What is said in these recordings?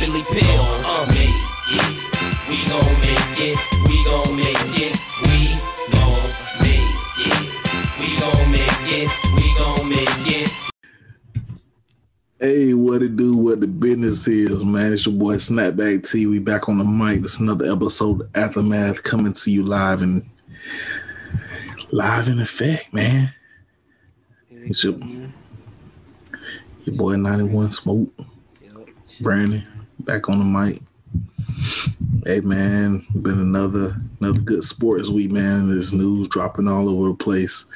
Billy Pill. Uh, make it. We gon' make it. We gon' make it. We gon' make it. We gon' make it. We gon' make it. Hey, what it do? What the business is, man? It's your boy Snapback T. We back on the mic. It's another episode of Aftermath coming to you live and live in effect, man. It's your, your boy 91 Smoke. Brandon back on the mic. Hey man, been another another good sports week, man. There's news dropping all over the place.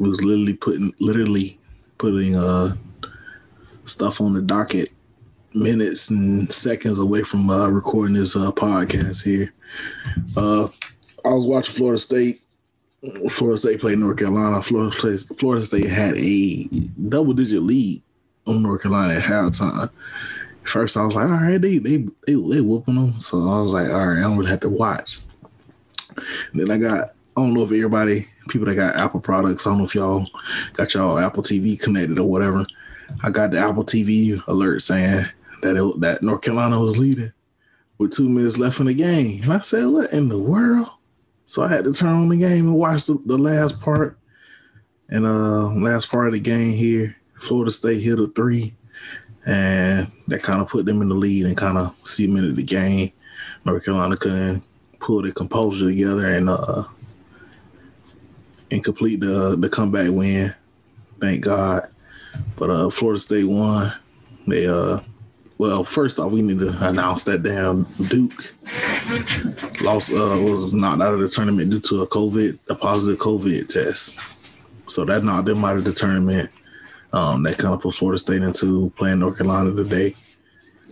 We was literally putting literally putting uh stuff on the docket minutes and seconds away from uh, recording this uh, podcast here. Uh, I was watching Florida State. Florida State played North Carolina. Florida State, Florida State had a double digit lead on North Carolina at halftime. First, I was like, all right, they they they, they whooping them. So I was like, all right, I don't really have to watch. And then I got I don't know if everybody people that got Apple products. I don't know if y'all got y'all Apple TV connected or whatever. I got the Apple TV alert saying that it, that North Carolina was leading with two minutes left in the game, and I said, "What in the world?" So I had to turn on the game and watch the, the last part. And uh, last part of the game here, Florida State hit a three, and that kind of put them in the lead and kind of cemented the game. North Carolina couldn't pull their composure together and uh and complete the the comeback win. Thank God. But uh, Florida State won. They uh, well, first off, we need to announce that damn Duke lost uh was knocked out of the tournament due to a COVID, a positive COVID test. So that knocked them out of the tournament. Um, that kind of put Florida State into playing North Carolina today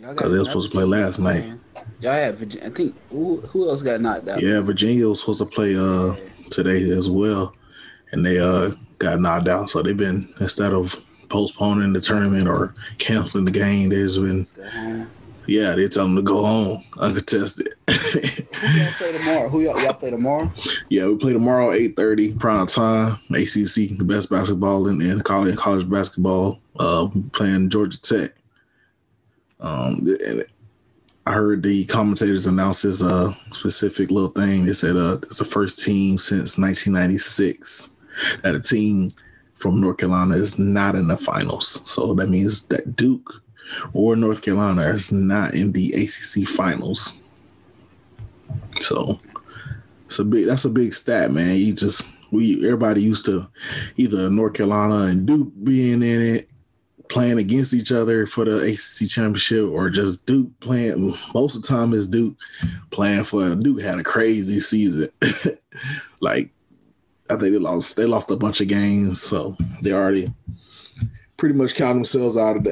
because they were supposed to play last night. Y'all had Virginia. I think who, who else got knocked out? Yeah, Virginia was supposed to play uh today as well, and they uh got knocked out. So they've been instead of postponing the tournament or canceling the game. There's been, yeah, they tell them to go home uncontested. Who y'all play tomorrow? Who y'all, y'all play tomorrow? yeah, we play tomorrow eight thirty prime time. ACC, the best basketball in, in college college basketball. Uh, playing Georgia Tech. Um, and I heard the commentators announce this uh specific little thing. They said uh it's the first team since 1996 that a team from North Carolina is not in the finals. So that means that Duke or North Carolina is not in the ACC finals. So it's a big that's a big stat, man. You just we everybody used to either North Carolina and Duke being in it, playing against each other for the ACC championship, or just Duke playing. Most of the time, is Duke playing for Duke had a crazy season. like I think they lost. They lost a bunch of games, so they already pretty much count themselves out of the,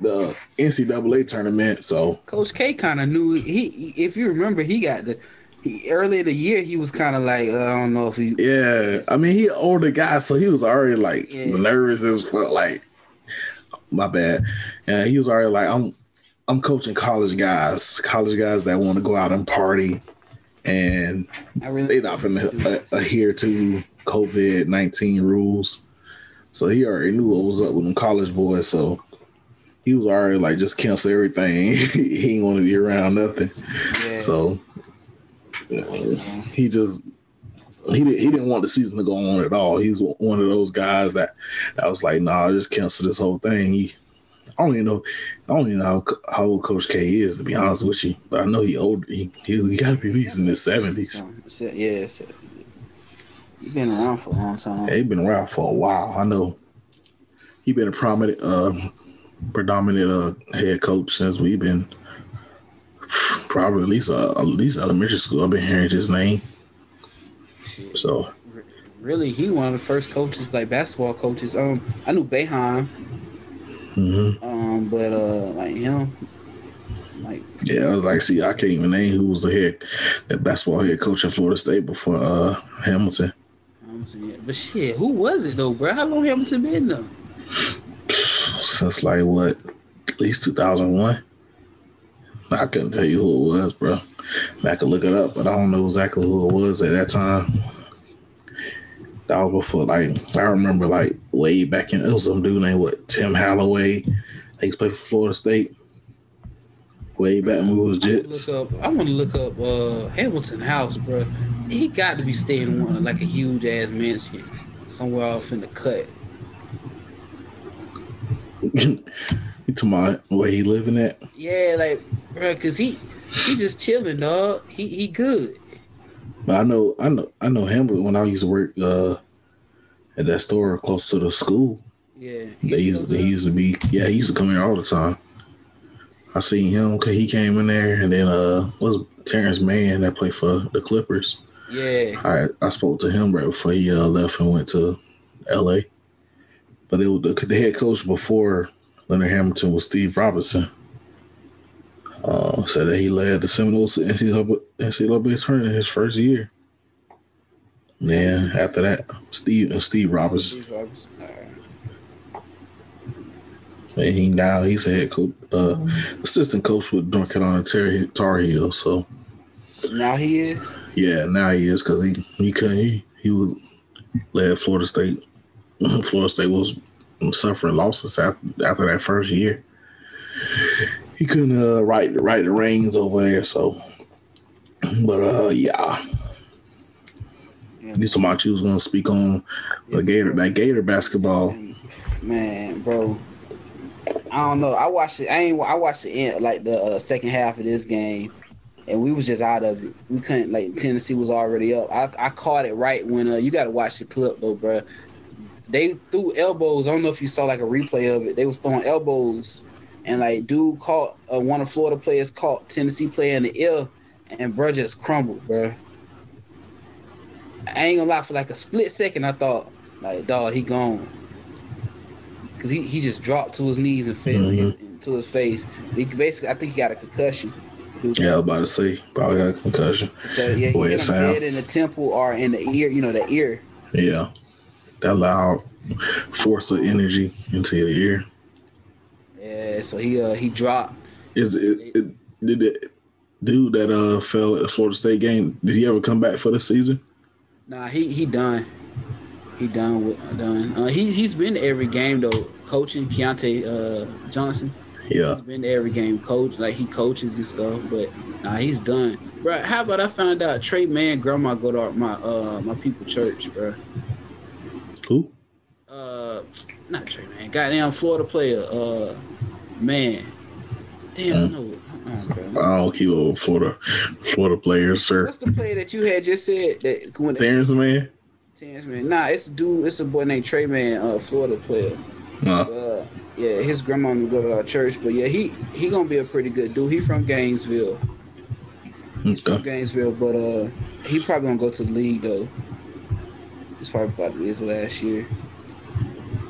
the NCAA tournament. So Coach K kind of knew he. If you remember, he got the. He, earlier the year, he was kind of like, uh, I don't know if he. Yeah, I mean, he older guy, so he was already like Yeah. nervous as fuck. Like, my bad. Yeah, he was already like, I'm, I'm coaching college guys, college guys that want to go out and party, and I really. they not finna uh, adhere to COVID nineteen rules. So he already knew what was up with them college boys. So he was already like, just cancel everything. he ain't want to be around nothing. Yeah. So uh, he just he didn't he didn't want the season to go on at all. He's one of those guys that that was like, nah, just cancel this whole thing. He, I don't even know. I don't even know how, how old Coach K is to be honest with you, but I know he old. He he, he got to be at least in his seventies. Yeah, he been around for a long time. Yeah, he been around for a while. I know he been a prominent, uh, predominant uh, head coach since we've been probably at least uh, at least elementary school. I've been hearing his name. So Really, he one of the first coaches, like basketball coaches. Um, I knew Behan, mhm. um, but uh, like him, like yeah, I was like, see, I can't even name who was the head, the basketball head coach at Florida State before uh, Hamilton. I'm saying, but shit, who was it though, bro? How long Hamilton been there? Since like what, at least two thousand one. I couldn't tell you who it was, bro. I could look it up, but I don't know exactly who it was at that time. That was before, like, I remember, like, way back in, it was some dude named, what, Tim Holloway. He used to play for Florida State. Way back when we was Jets. look up. I want to look up uh, Hamilton House, bro. He got to be staying in one like a huge ass mansion somewhere off in the cut. you talking about where he living at? Yeah, like, bro, cause he he just chilling, dog. He he good. But I know, I know, I know him. When I used to work uh, at that store close to the school, Yeah, they used, they used to be. Yeah, he used to come here all the time. I seen him because he came in there, and then uh, was Terance Mann that played for the Clippers. Yeah, I I spoke to him right before he uh, left and went to L.A. But it was the, the head coach before Leonard Hamilton was Steve Robinson. Uh, said that he led the Seminoles to NCAA, NCAA tournament his first year. And then after that, Steve uh, Steve Robinson. Steve Robinson. And he now he's a head coach, uh, assistant coach with North Carolina Tar, Tar Heels. So Now he is. yeah, now he is because he he couldn't he, he would led Florida State. Florida State was suffering losses after, after that first year. He couldn't uh, right right the reins over there. So, but uh, yeah, Yeah. you somebody you was gonna speak on the Gator that Gator basketball. Man, bro. I don't know. I watched it. I ain't. I watched the end, like the uh, second half of this game, and we was just out of it. We couldn't. Like Tennessee was already up. I, I caught it right when uh, you got to watch the clip though, bro. They threw elbows. I don't know if you saw like a replay of it. They was throwing elbows, and like dude caught uh, one of Florida players caught Tennessee player in the ear, and bro just crumbled, bro. I ain't gonna lie. For like a split second, I thought like, dog, he gone because he, he just dropped to his knees and fell Mhm. into his face. He basically, I think he got a concussion. Yeah, I was about to say probably got a concussion. because, yeah, he Boy, it him in the temple or in the ear. You know, the ear. Yeah, that loud force of energy into your ear. Yeah, so he uh he dropped. Is it, it did it dude that uh fell at the Florida State game? Did he ever come back for the season? Nah, he he done. He done with done. Uh, he he's been to every game though, coaching Keyontae uh, Johnson. Yeah, He's been to every game, coach like he coaches and stuff. But nah, he's done. Bro, how about I found out Tre Mann grandma go to our- my uh my people church, bro. who? uh not Tre Mann, goddamn Florida player, uh man. Damn, Hmm. no. hold. I don't keep up with Florida Florida players, sir. What's the player that you had just said that when Terrence man. Terrence man? Nah, it's a dude, it's a boy named Tre Mann, uh Florida player. Nah. Uh yeah, his grandma would go to our church, but yeah, he he gonna be a pretty good dude. He from Gainesville. He's from Gainesville, but uh he probably gonna go to the league though. It's probably about to be his last year.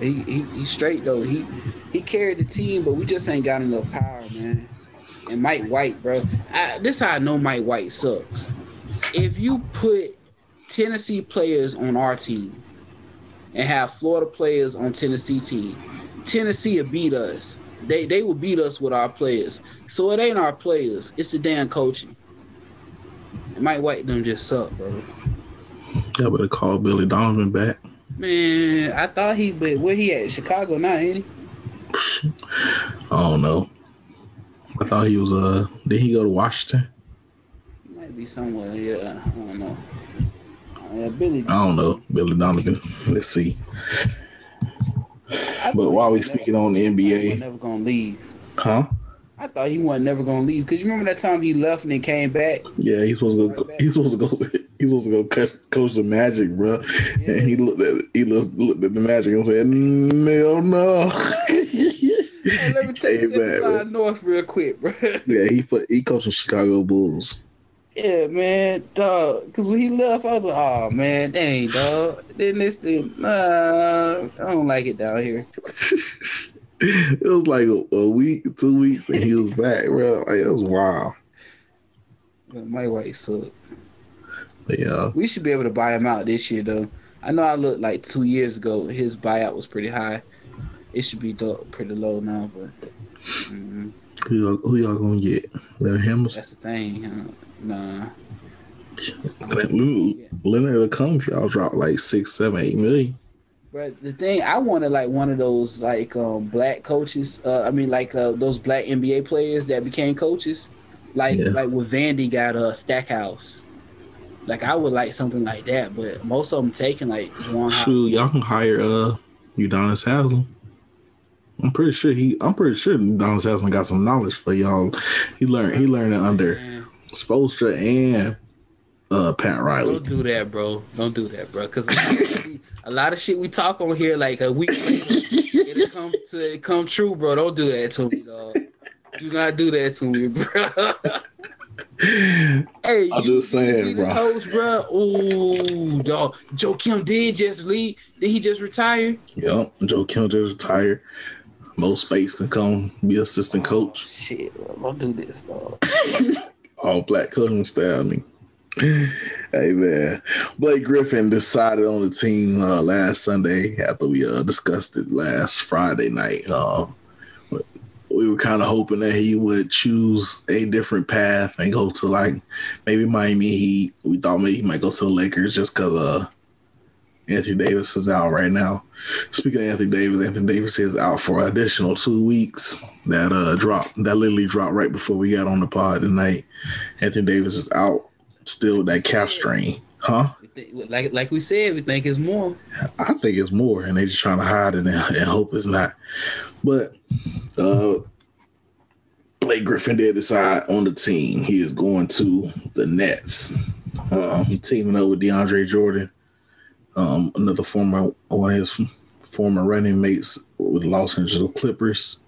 He he he's straight though. He he carried the team, but we just ain't got enough power, man. And Mike White, bro. I, this how I know Mike White sucks. If you put Tennessee players on our team and have Florida players on Tennessee team, Tennessee will beat us. They they will beat us with our players. So it ain't our players. It's the damn coaching. And Mike White them just up, bro. Y'all better call Billy Donovan back. Man, I thought he but where he at? Chicago now, ain't he? I don't know. I thought he was uh did he go to Washington? He might be somewhere. Yeah, I don't know. Yeah, Billy. I don't know. Billy Donovan. Let's see. But while we speaking on the never, he was NBA, never gonna leave. huh? I thought he wasn't never gonna leave because you remember that time he left and then came back. Yeah, he's supposed to go. He's supposed to go. He's supposed to go coach, coach the Magic, bro. And he looked at he looked, looked at the Magic and said, "No, no." Hey, let me tell you Came back, something man. north real quick, bro. Yeah, he put he coached the Chicago Bulls. Yeah, man, dog. Because when he left, I was like, oh man, dang, dog. Then this thing, uh, I don't like it down here. it was like a, a week, two weeks, and he was back, bro. Like it was wild. But Mike White sucked. But yeah, We should be able to buy him out this year, though. I know I looked like two years ago. His buyout was pretty high. It should be pretty low now, but mm, who y'all, who y'all gonna get? Hamilton. that's the thing. Huh? Nah, Leonard, Leonard will come if y'all drop like six, seven, eight million. But the thing I wanted like one of those like um black coaches. Uh, I mean like uh, those black NBA players that became coaches, like Yeah. like with Vandy got a Stackhouse. Like I would like something like that, but most of them taking like Juwan. Shoot, y'all can hire uh Udonis Haslem. I'm pretty sure he. I'm pretty sure Udonis Haslem got some knowledge for y'all. He learned. He learned it under Man, Spoelstra and uh Pat Riley. Don't do that, bro. Don't do that, bro. Because a lot of shit we talk on here, like a week later, it'll come to it come true, bro. Don't do that to me, dog. Do not do that to me, bro. hey, I'm just saying, bro. coach, bro. Ooh, dog. Joe Kim did just leave. Did he just retire? Yep, Joe Kim just retired. Most Space can come be assistant coach. Shit, bro. Don't do this, dog. All black staff. I mean, hey man, Blake Griffin decided on the team uh, last Sunday after we uh, discussed it last Friday night. Uh, we were kind of hoping that he would choose a different path and go to like maybe Miami Heat. We thought maybe he might go to the Lakers just because uh, Anthony Davis is out right now. Speaking of Anthony Davis, Anthony Davis is out for an additional two weeks. That uh dropped that literally dropped right before we got on the pod tonight. Anthony Davis is out still with that calf strain. Huh? Like like we said, we think it's more. I think it's more, and they just trying to hide it and, and hope it's not. But uh Blake Griffin did decide on the team. He is going to the Nets. Uh, he's teaming up with DeAndre Jordan, um, another former one of his former running mates with the Los Angeles Clippers,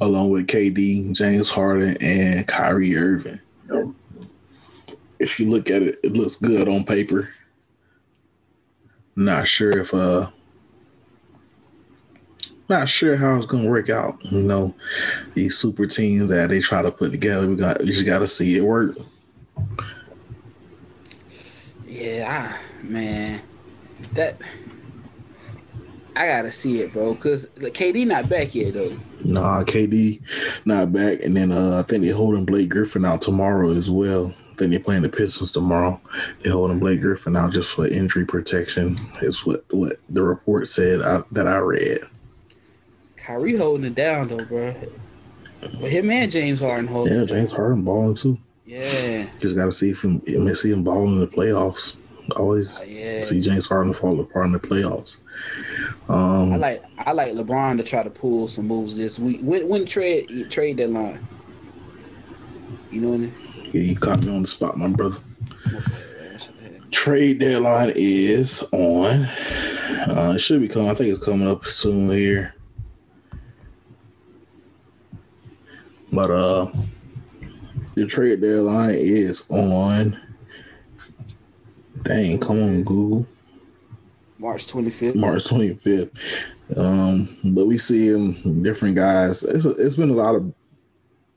along with KD, James Harden, and Kyrie Irving. If you look at it, it looks good on paper. Not sure if uh not sure how it's gonna work out. You know, these super teams that they try to put together, we got we just gotta see it work. Yeah, man, that I gotta see it, bro. Cause like, KD not back yet though. Nah, KD not back, and then uh I think they're holding Blake Griffin out tomorrow as well. I think they're playing the Pistons tomorrow. They're holding Blake Griffin out just for injury protection. Is what what the report said I, that I read. Kyrie holding it down though, bro. But him and James Harden holding. Yeah. James Harden balling too. Yeah, Just got to see if him, him see him balling in the playoffs. Always Oh, yeah. see James Harden fall apart in the playoffs. I Um, like I like LeBron to try to pull some moves this week. When when trade trade deadline? You know what I mean? yeah, you caught me on the spot, my brother. Trade deadline is on. Uh, it should be coming. I think it's coming up soon here. But uh, the trade deadline is on. Dang, come on, Google. March twenty fifth. March 25th. Um, but we see him different guys. It's, it's been a lot of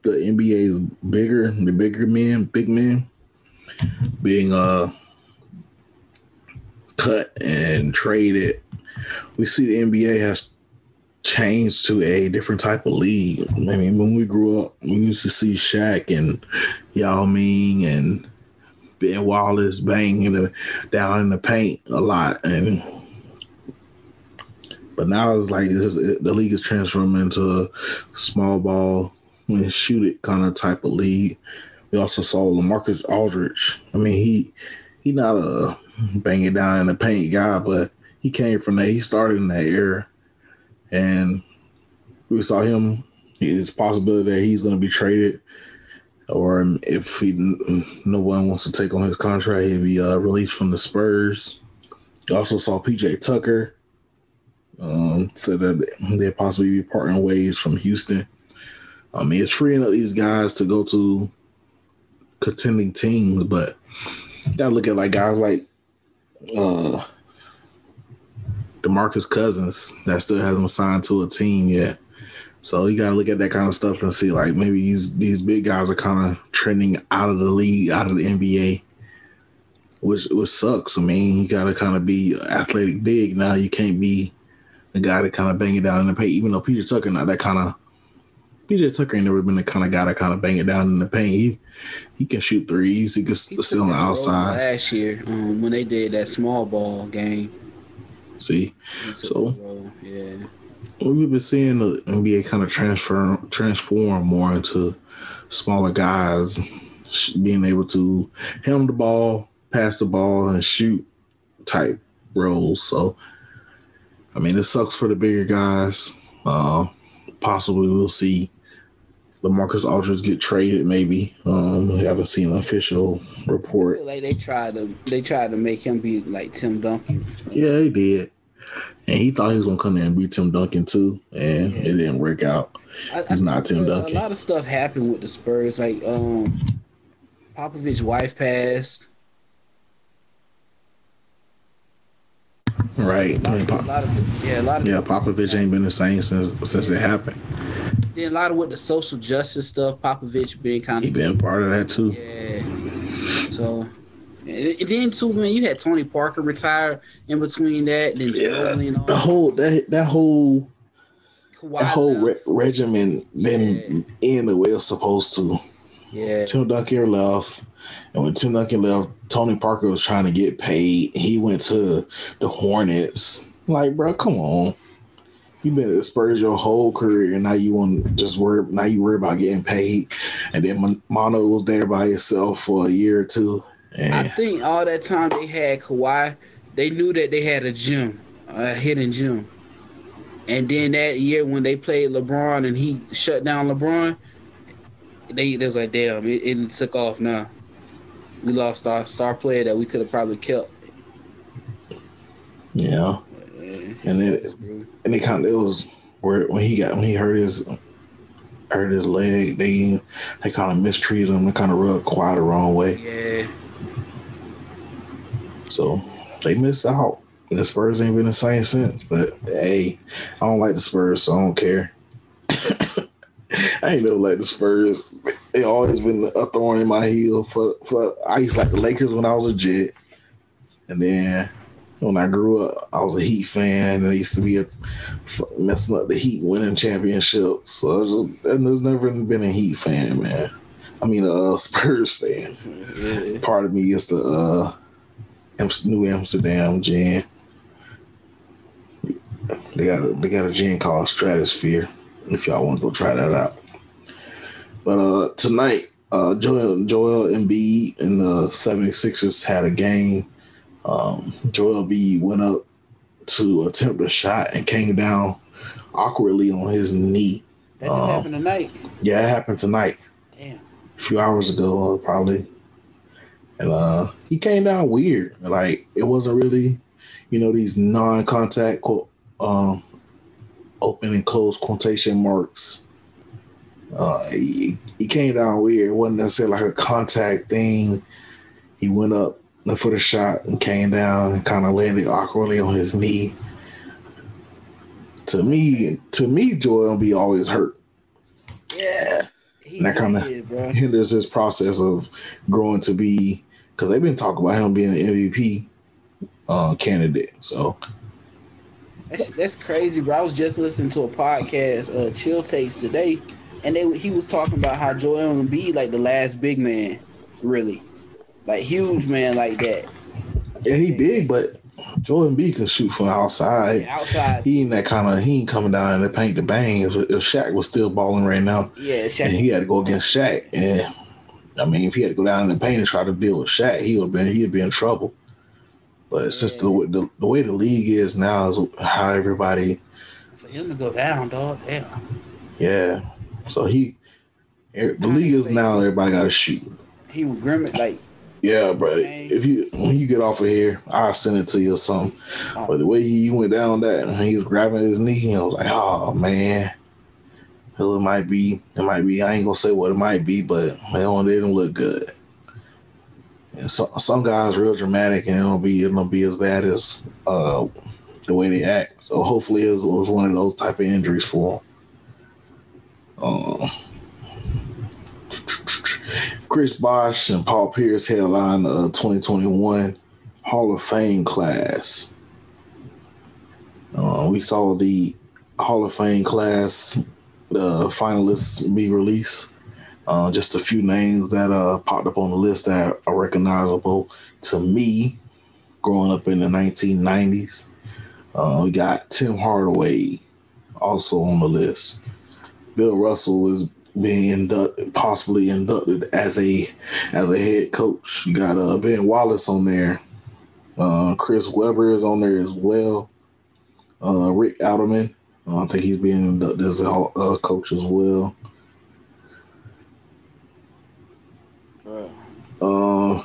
the NBA's bigger, the bigger men, big men being uh cut and traded. We see the NBA has changed to a different type of league. I mean, when we grew up, we used to see Shaq and Yao Ming and Ben Wallace banging the, down in the paint a lot, and but now it's like this, the league is transforming into a small ball and shoot it kind of type of league. We also saw Lamarcus Aldridge. I mean, he he not a banging down in the paint guy, but he came from that. He started in that era, and we saw him. It's possible that he's going to be traded, or if he no one wants to take on his contract, he'll be uh, released from the Spurs. Also saw PJ Tucker um, said that they'll possibly be parting ways from Houston. I mean, it's freeing up these guys to go to contending teams, but gotta look at like guys like uh Demarcus Cousins that still hasn't signed to a team yet. So you gotta look at that kind of stuff and see like maybe these these big guys are kind of trending out of the league, out of the NBA, which which sucks. I mean, you gotta kind of be athletic big now. You can't be the guy that kind of bang it down in the paint, even though PJ Tucker not that kind of PJ Tucker ain't never been the kind of guy to kind of bang it down in the paint. He he can shoot threes. He can He sit on the outside. last year um, when they did that small ball game. See, So- yeah. We've been seeing the NBA kind of transfer transform more into smaller guys being able to handle the ball, pass the ball, and shoot type roles. So, I mean, it sucks for the bigger guys. Uh, possibly we'll see the Marcus Aldridge get traded. Maybe um, we haven't seen an official report. like they tried to they tried to make him be like Tim Duncan. Yeah, he did. And he thought he was gonna come in and beat Tim Duncan too, and Yeah. it didn't work out. I, He's I not Tim uh, Duncan. A lot of stuff happened with the Spurs, like um, Popovich wife passed. Right. A I lot, mean, of, a lot of yeah, a lot of yeah, Popovich ain't been the same since since it happened. Then a lot of with the social justice stuff, Popovich being kind of He of been a part of that too. yeah. So. And and then too, man, you had Tony Parker retire in between that. Then Yeah, Ginobili and all the whole that that whole Kawhi that whole left. re- regimen didn't end the way it was supposed to. yeah, Tim Duncan left, and when Tim Duncan left, Tony Parker was trying to get paid. He went to the Hornets. Like, bro, come on. You've been at the Spurs your whole career, and now you want to just worry. Now you worry about getting paid, and then Mon- Mono was there by himself for a year or two. I think all that time they had Kawhi, they knew that they had a gym, a hidden gym. And then that year when they played LeBron and he shut down LeBron, they, they was like, damn, it, it took off now. We lost our star player that we could have probably kept. yeah, Yeah, And then- and they kind of it was where when he got when he hurt his hurt his leg, they they kind of mistreated him. They kind of rubbed Kawhi the wrong way. yeah, So they missed out. And the Spurs ain't been the same since. But hey, I don't like the Spurs, so I don't care. I ain't never like the Spurs. They always been a thorn in my heel for for I used to like the Lakers when I was a jet. And then when I grew up, I was a Heat fan and I used to be a, messing up the Heat winning championships. So I just, and there's never been a Heat fan, man. I mean, a Spurs fan part of me is the uh New Amsterdam gin. They got a, they got a gin called Stratosphere. If y'all want to go try that out. But uh tonight, uh Joel Joel Embiid and the 76ers had a game. Um Joel Embiid went up to attempt a shot and came down awkwardly on his knee. That just Um, happened tonight. Yeah, it happened tonight Damn. a few hours ago, uh, probably. And uh he came down weird. Like it wasn't really, you know, these non-contact quote um open and close quotation marks. Uh he, he came down weird. It wasn't necessarily like a contact thing. He went up for the shot and came down and kind of landed awkwardly on his knee. To me, to me, Joel will be always hurt. Yeah. And that kinda- hinders his process of growing to be because they've been talking about him being an MVP uh, candidate. So That's, that's crazy, bro. I was just listening to a podcast, uh, Chill Takes today, and they he was talking about how Joel Embiid like the last big man, really, like huge man like that. yeah, he big, but Jordan B could shoot from outside. Outside, He ain't that kind of. He ain't coming down in the paint to bang. If, if Shaq was still balling right now, yeah, and he had to go against Shaq, and I mean, if he had to go down in the paint and try to deal with Shaq, he would been he'd be in trouble. But since the, the the way the league is now is how everybody for him to go down, dog. Damn. Yeah. So he, er, the league is now everybody got to shoot. He was grim like Yeah, bro. If you when you get off of here, I'll send it to you or something. But the way he went down that, and he was grabbing his knee, I was like, oh man. Hell, it might be, it might be. I ain't gonna say what it might be, but hell, it didn't look good. And so, some guys real dramatic, and it'll be it'll be as bad as uh, the way they act. So hopefully, it was, it was one of those type of injuries for him. Um, Chris Bosh and Paul Pierce headline the 2021 Hall of Fame class. Uh, we saw the Hall of Fame class, the finalists be released. Uh, just a few names that uh, popped up on the list that are recognizable to me growing up in the 1990s. Uh, we got Tim Hardaway also on the list. Bill Russell is being inducted, possibly inducted as a as a head coach. You got uh, Ben Wallace on there. Uh, Chris Webber is on there as well. Uh, Rick Adelman, uh, I think he's being inducted as a uh, coach as well. Uh,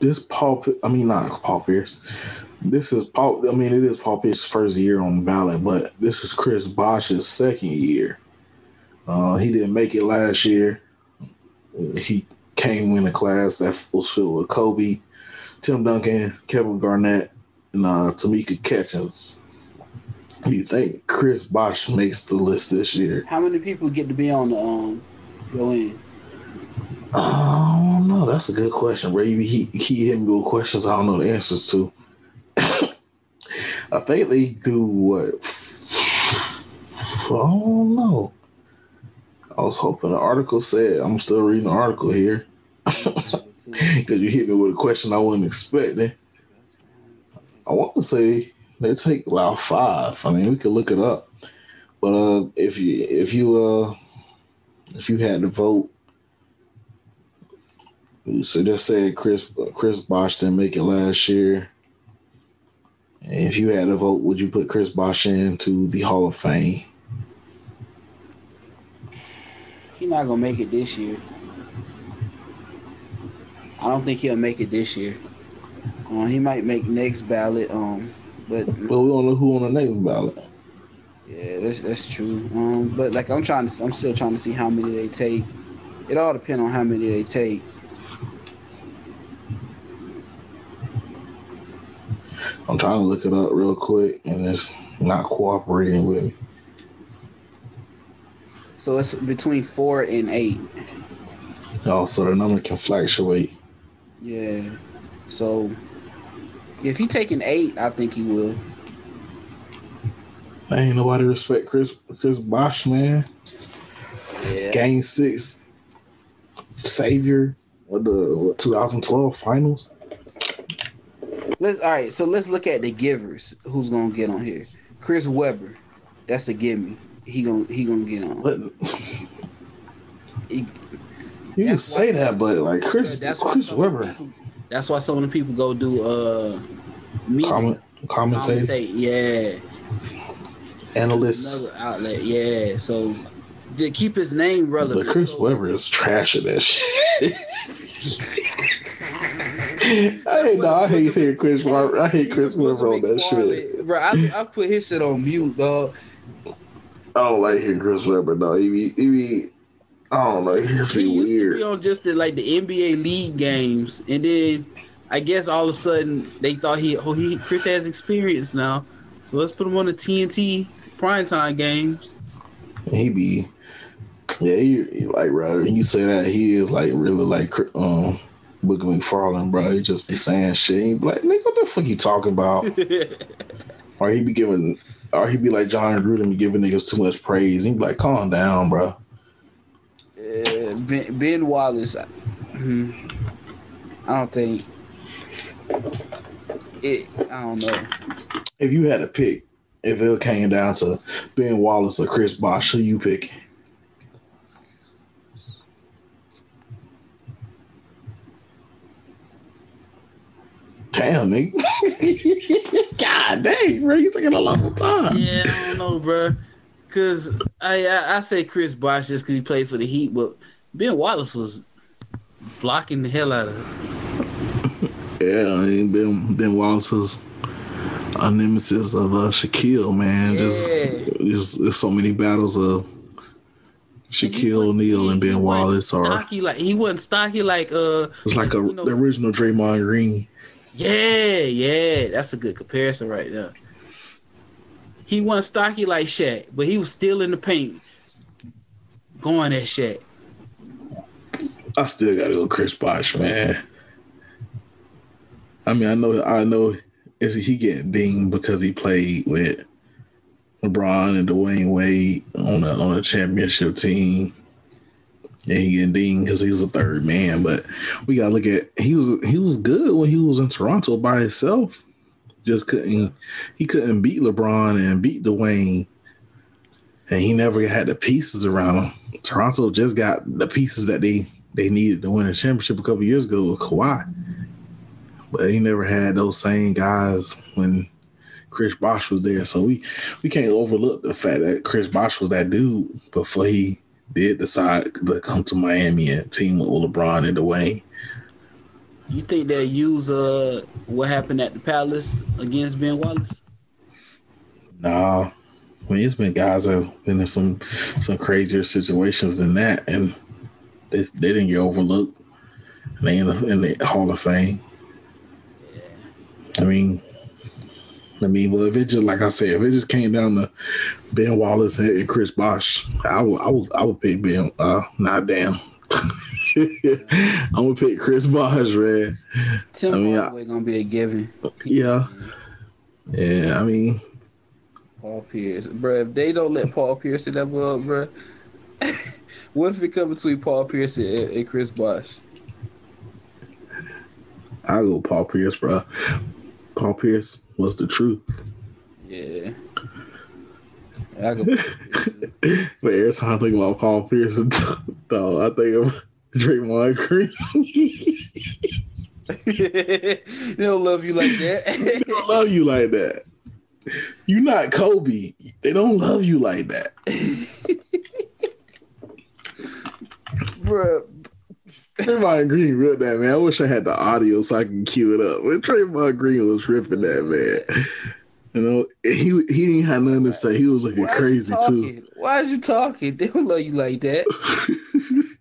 this Paul, I mean not Paul Pierce. This is Paul. I mean it is Paul Pierce's first year on the ballot, but this is Chris Bosh's second year. Uh, he didn't make it last year. He came in a class that was filled with Kobe, Tim Duncan, Kevin Garnett, and uh, Tamika Catchings. Do you think Chris Bosh makes the list this year? How many people get to be on the um go in? I don't know. That's a good question, bro. He he hit me with questions I don't know the answers to. I think they do what? I don't know. I was hoping the article said. I'm still reading the article here because you hit me with a question I wasn't expecting. I want to say they take about five. I mean, we could look it up, but uh, if you if you uh if you had to vote so just said Chris Chris Bosh didn't make it last year. If you had to vote, would you put Chris Bosh into the Hall of Fame? He's not gonna make it this year. I don't think he'll make it this year. Um, he might make next ballot. Um, but but we don't know who on the next ballot. Yeah, that's that's true. Um, but like I'm trying to, I'm still trying to see how many they take. It all depends on how many they take. I'm trying to look it up real quick, and it's not cooperating with me. So it's between four and eight. Oh, so the number can fluctuate. Yeah. So if he taking eight, I think he will. Ain't nobody respect Chris Chris Bosh, man. Yeah. Game six, savior of the what, 2012 finals. Let's all right. So let's look at the givers. Who's gonna get on here? Chris Webber. That's a give me. He gonna he gonna get on. But He- you can say that, but like Chris That's Chris Webber, That's why some of the people go do uh media, comment, commentator, commentate. Yeah, analyst. another outlet. Yeah, so to keep his name relevant. But Chris so- Webber is trash at that shit. I hate no, I hate hearing Chris. I hate Chris Webber on that shit. Bro, I, I put his shit on mute, dog. I don't like hearing Chris Webber. No, he be, he be I don't know. He just He be used to be on just the, like the NBA league games, and then I guess all of a sudden they thought he, oh, he Chris has experience now, so let's put him on the TNT primetime games. He be, yeah, he, he like bro. You say that, he is like really like um Booger McFarland, bro. He just be saying shit. He be like, nigga, what the fuck you talking about? or he be giving, or he'd be like Jon Gruden be giving niggas too much praise. He'd be like, calm down, bro. Uh, ben, ben Wallace, hmm, I don't think it. I don't know. If you had to pick, if it came down to Ben Wallace or Chris Bosh, who you pick? Damn, nigga. God dang, bro, you taking a long time. Yeah, I don't know, bro. Cause I I, I say Chris Bosh just because he played for the Heat, but Ben Wallace was blocking the hell out of it. Yeah, I mean, Ben, ben Wallace is a nemesis of uh, Shaquille, man. Just, Yeah. just there's so many battles of Shaquille O'Neal and Ben Wallace, or stocky like he wasn't stocky like uh it's like a know- the original Draymond Green. Yeah yeah that's a good comparison right there. He wasn't stocky like Shaq, but he was still in the paint, going at Shaq. I still gotta go Chris Bosh, man. I mean, I know, I know, is he getting dinged because he played with LeBron and Dwyane Wade on a on a championship team, and he getting dinged because he was a third man. But we gotta look at he was he was good when he was in Toronto by himself. Just couldn't he couldn't beat LeBron and beat Dwyane. And he never had the pieces around him. Toronto just got the pieces that they they needed to win a championship a couple years ago with Kawhi. But he never had those same guys when Chris Bosh was there. So we we can't overlook the fact that Chris Bosh was that dude before he did decide to come to Miami and team with LeBron and Dwyane. You think they'll use uh what happened at the Palace against Ben Wallace? Nah. I mean, it's been guys have been in some some crazier situations than that, and they, they didn't get overlooked. And they in the, in the Hall of Fame. I mean, I mean, well, if it just like I said, if it just came down to Ben Wallace and Chris Bosh, I would, I would, I would pick Ben. Uh, not damn. I'm gonna pick Chris Bosh, man. Tim I mean, I- gonna be a given. Yeah, yeah. I mean, Paul Pierce, bro. If they don't let Paul Pierce in that world, bro, what if it come between Paul Pierce and, and Chris Bosh? I'll go Paul Pierce, bro. Paul Pierce was the truth. Yeah. I But every time I think about Paul Pierce, though, I think of Draymond Green. they don't love you like they that. don't love you like that. You're not Kobe. They don't love you like that. bro. Draymond Green ripped that man. I wish I had the audio so I can cue it up. But Draymond Green was ripping that man. You know, he he didn't have nothing to say. He was looking Why crazy too. Why is you talking? They don't love you like that.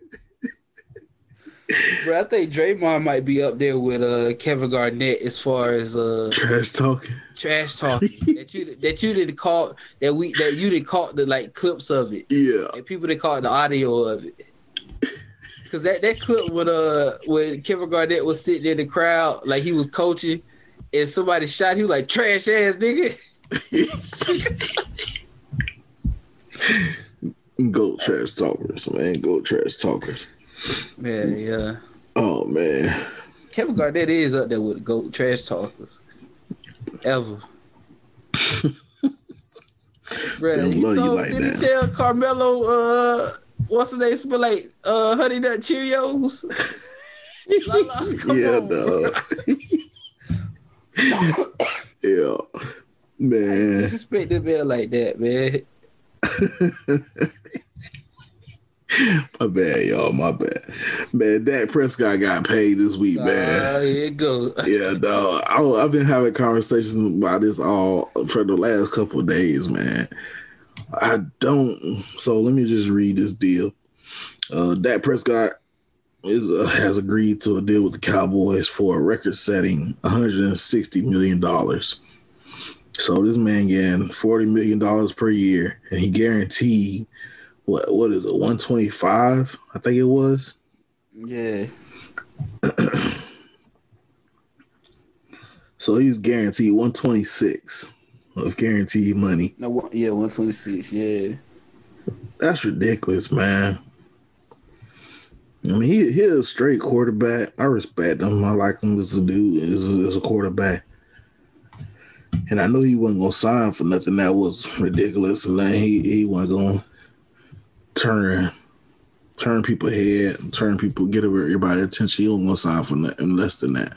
Bro, I think Draymond might be up there with uh Kevin Garnett as far as uh Trash talking. trash talking that you that you didn't call that we that you didn't caught the like clips of it Yeah. and people that caught the audio of it. Cause that, that clip with uh when Kevin Garnett was sitting in the crowd like he was coaching and somebody shot he was like trash ass nigga. Goat trash talkers, man. Goat trash talkers. Man, yeah. Oh man. Kevin Garnett is up there with goat trash talkers. Ever. Bro, They he love you like did that. he tell Carmelo uh what's the name smell like uh honey nut Cheerios? La, la, yeah, on, bro. dog. yeah. Man. Disrespect the man like that, man. My bad, y'all. My bad. Man, Dak Prescott got paid this week, man. Uh, here it goes. Yeah, dog. I, I've been having conversations about this all for the last couple of days, man. I don't. So let me just read this deal. Uh, Dak Prescott is uh, has agreed to a deal with the Cowboys for a record-setting 160 million dollars. So this man getting 40 million dollars per year, and he guaranteed what what is it 125? I think it was. Yeah. So he's guaranteed 126 of guaranteed money. No, one- yeah, 126. Yeah. That's ridiculous, man. I mean, he he's a straight quarterback. I respect him. I like him as a dude, as a, as a quarterback. And I know he wasn't gonna sign for nothing that was ridiculous, and then he he wasn't gonna turn turn people head, turn people get everybody attention. He wasn't gonna sign for nothing less than that,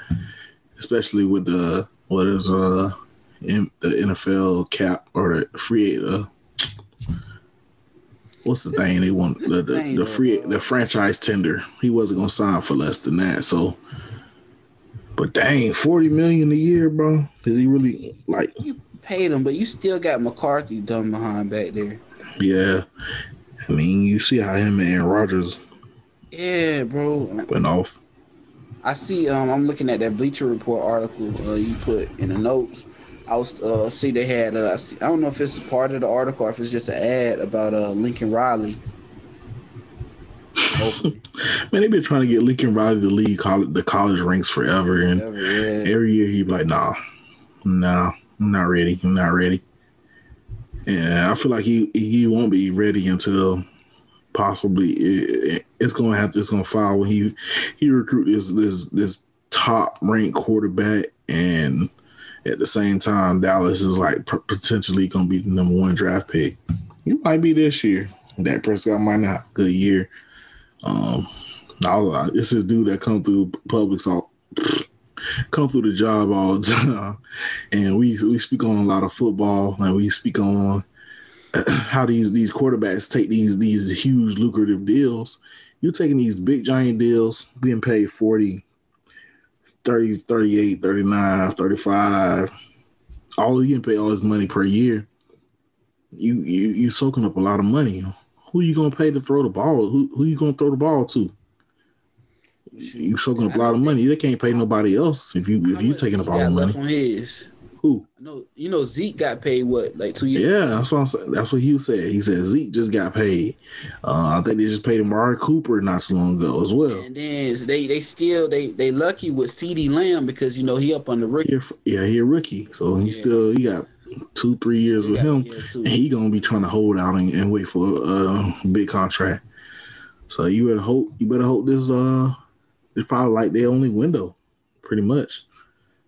especially with the what is uh the NFL cap or the free uh what's the thing they want the the, the free the franchise tender. He wasn't gonna sign for less than that. So, but dang, forty million a year, bro. Did he really like? You paid him, but you still got McCarthy done behind back there. Yeah, I mean, you see how him and Aaron Rodgers Yeah, bro. went off. I see. Um, I'm looking at that Bleacher Report article uh, you put in the notes. I was uh, see they had. Uh, I, see, I don't know if it's part of the article or if it's just an ad about uh Lincoln Riley. Man, they've been trying to get Lincoln Riley to lead college, the college ranks forever, and whatever, yeah. every year he'd be like, "Nah, nah, I'm not ready. I'm not ready." And I feel like he he won't be ready until possibly it, it's gonna have to, it's gonna file when he he recruit this this this top ranked quarterback and at the same time, Dallas is like potentially going to be the number one draft pick. You might be this year. Dak Prescott might not good year. Um, now it's this dude that come through public so come through the job all the time, and we we speak on a lot of football and we speak on how these these quarterbacks take these these huge lucrative deals. You're taking these big giant deals, being paid 40, 30, 38, 39, 35. All you can pay all this money per year. You you you soaking up a lot of money. Who you gonna pay to throw the ball? Who who you gonna throw the ball to? You soaking up a lot of money. They can't pay nobody else if you if you taking up all the money. On his. Know you know Zeke got paid what like two years. Yeah, that's what I'm saying. That's what he said. He said Zeke just got paid. Uh, I think they just paid Amari Cooper not so long ago as well. And then they they still they they lucky with CeeDee Lamb because you know he up on the rookie. Yeah, he a rookie, so he Yeah. still he got two three years with Yeah, him, and he gonna be trying to hold out and, and wait for a big contract. So you better hope you better hope this uh it's probably like their only window, pretty much.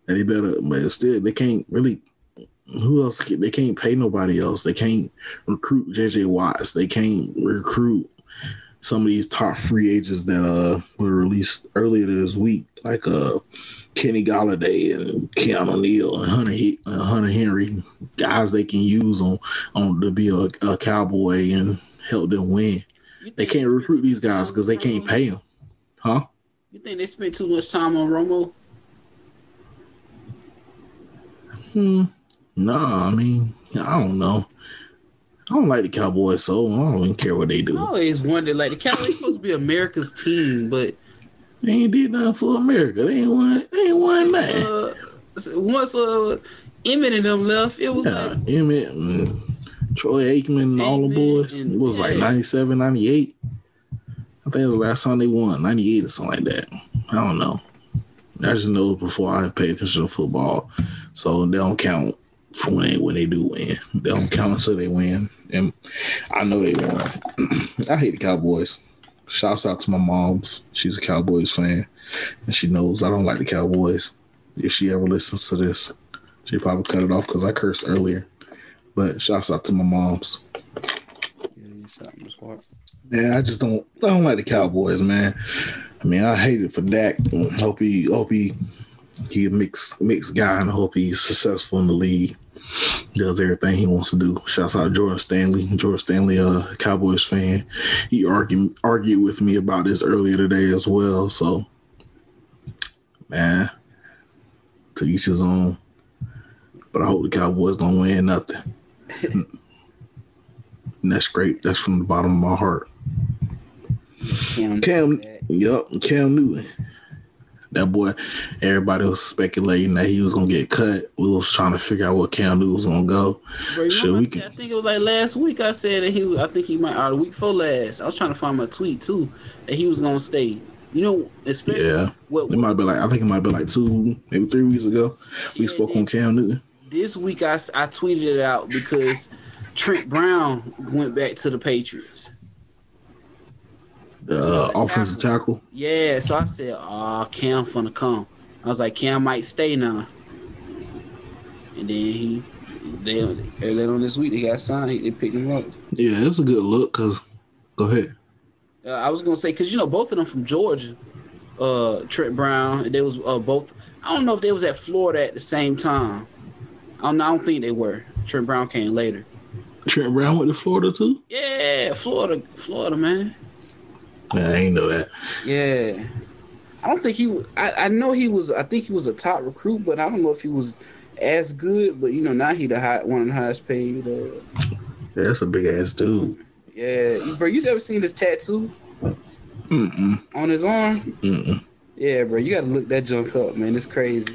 And they better, but still they can't really. Who else? Can, they can't pay nobody else. They can't recruit JJ Watts. They can't recruit some of these top free agents that uh were released earlier this week, like uh Kenny Golladay and Keanu Neal and Hunter He- uh, Hunter Henry, guys they can use on on to be a, a cowboy and help them win. They can't recruit these guys because they can't pay them, huh? You think they spent too much time on Romo? Hmm. Nah, I mean, I don't know. I don't like the Cowboys, so I don't even care what they do. I always wondered like the Cowboys supposed to be America's team, but They ain't did nothing for America. They ain't won. They ain't won nothing. uh, once uh Emmett and them left, it was Yeah, like Emmett and Troy Aikman and all the boys. and- It was like yeah. 97, 97, 98. I think it was the last time they won, 98 or something like that. I don't know. I just know before I pay attention to football. So they don't count for when they, when they do win. They don't count until they win. And I know they won. I hate the Cowboys. Shouts out to my mom's. She's a Cowboys fan. And she knows I don't like the Cowboys. If she ever listens to this, she probably cut it off because I cursed earlier. But shouts out to my mom's. Yeah, you shot me smart. Yeah, I just don't. I don't like the Cowboys, man. I mean, I hate it for Dak. Hope he, hope he, he a mixed mixed guy, and hope he's successful in the league. Does everything he wants to do. Shouts out to Jordan Stanley. Jordan Stanley, a Cowboys fan. He argued argued with me about this earlier today as well. So, man, to each his own. But I hope the Cowboys don't win nothing. and that's great. That's from the bottom of my heart. Cam, Cam, yep, Cam Newton. That boy, everybody was speculating that he was gonna get cut. We was trying to figure out where Cam Newton was gonna go. Bro, we I, can- I think it was like last week. I said that he. I think he might. Or the week before last. I was trying to find my tweet too that he was gonna stay. You know, especially Yeah, what it might have been like I think it might have been like two, maybe three weeks ago. We Yeah, spoke on Cam Newton. this week I I tweeted it out because Trent Brown went back to the Patriots. The uh, offensive tackle. Yeah, so I said, "Oh, Cam finna come." I was like, "Cam might stay now." And then he, they earlier on this week they got signed. They picked him up. Yeah, it's a good look. Cause go ahead. Uh, I was gonna say because you know both of them from Georgia, uh, Trent Brown. They was uh, both. I don't know if they was at Florida at the same time. I don't, I don't think they were. Trent Brown came later. Trent Brown went to Florida too. Yeah, Florida, Florida, man. Man, I ain't know that. Yeah. I don't think he. I, I know he was. I think he was a top recruit, but I don't know if he was as good. But you know, now he the high, one of the highest paid. Uh, Yeah, that's a big ass dude. yeah, bro. You ever seen this tattoo Mm-mm, on his arm? mm-mm. Yeah, bro. You gotta look that junk up, man. It's crazy.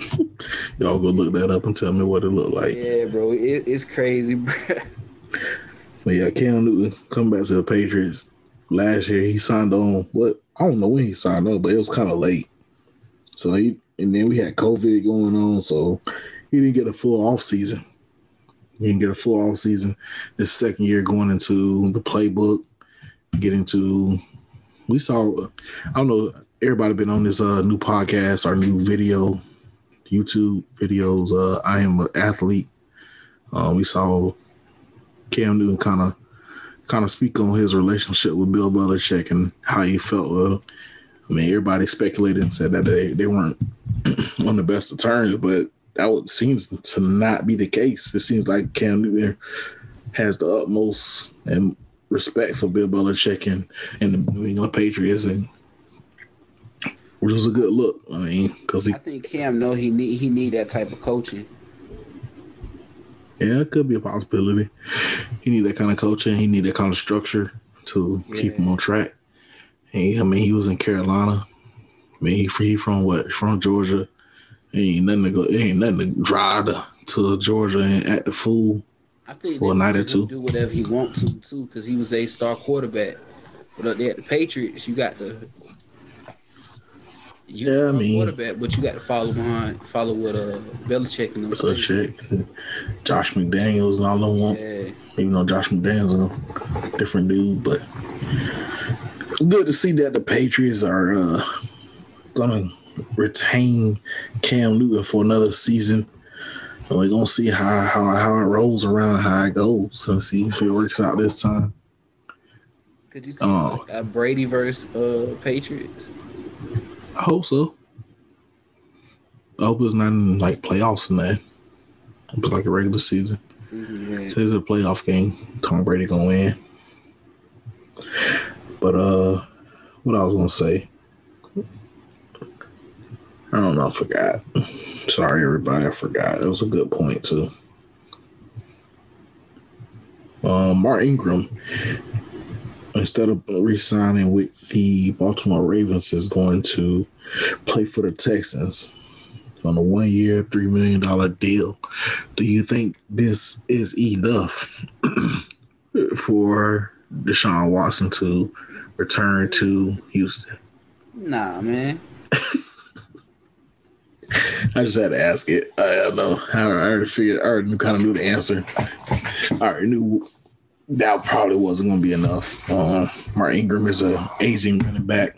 Y'all go look that up and tell me what it looked like. Yeah, bro. It, it's crazy, bro. But yeah, Cam Newton come back to the Patriots last year. He signed on what I don't know when he signed up, but it was kind of late. So he and then we had COVID going on, so he didn't get a full off season. He didn't get a full off season. This second year going into the playbook, getting to we saw I don't know, everybody been on this uh new podcast, our new video YouTube videos. Uh, I am an athlete. Uh, we saw Cam Newton kind of kind of speak on his relationship with Bill Belichick and how he felt with him. I mean, everybody speculated and said that they, they weren't on the best of terms, but that seems to not be the case. It seems like Cam Newton has the utmost and respect for Bill Belichick and, and the New England Patriots, and which was a good look. I mean, because I think Cam know he need he need that type of coaching. Yeah, it could be a possibility. He need that kind of coaching. He need that kind of structure to keep him on track. And, I mean, he was in Carolina. I mean, he, he from what? From Georgia. Ain't nothing to go. Ain't nothing to drive to, to Georgia and act the fool. I think For a night or two. do whatever he want to too, because he was a star quarterback. But up there at the Patriots, you got the you Yeah, I a mean- quarterback, but you got to follow behind, follow what uh Belichick and them. Belichick, Josh McDaniels, and all them. Yeah, Even though Josh McDaniels a different dude, but good to see that the Patriots are uh, gonna retain Cam Newton for another season. And we're gonna see how how how it rolls around, how it goes, and see if it works out this time. could you see like, a Brady versus uh Patriots? I hope so. I hope it's not in like playoffs, man. It's like a regular season. Season. It's a playoff game. Tom Brady gonna win. But uh, what I was gonna say, I don't know. I forgot. Sorry, everybody. I forgot. It was a good point too. Um, Mark Ingram, instead of uh, re-signing with the Baltimore Ravens, is going to play for the Texans on a one-year, three million dollar deal. Do you think this is enough for Deshaun Watson to return to Houston? Nah, man. I just had to ask it. I, I know. I already figured. I already knew, kind of knew the answer. I already knew that probably wasn't going to be enough. Uh, Mark Ingram is a aging running back.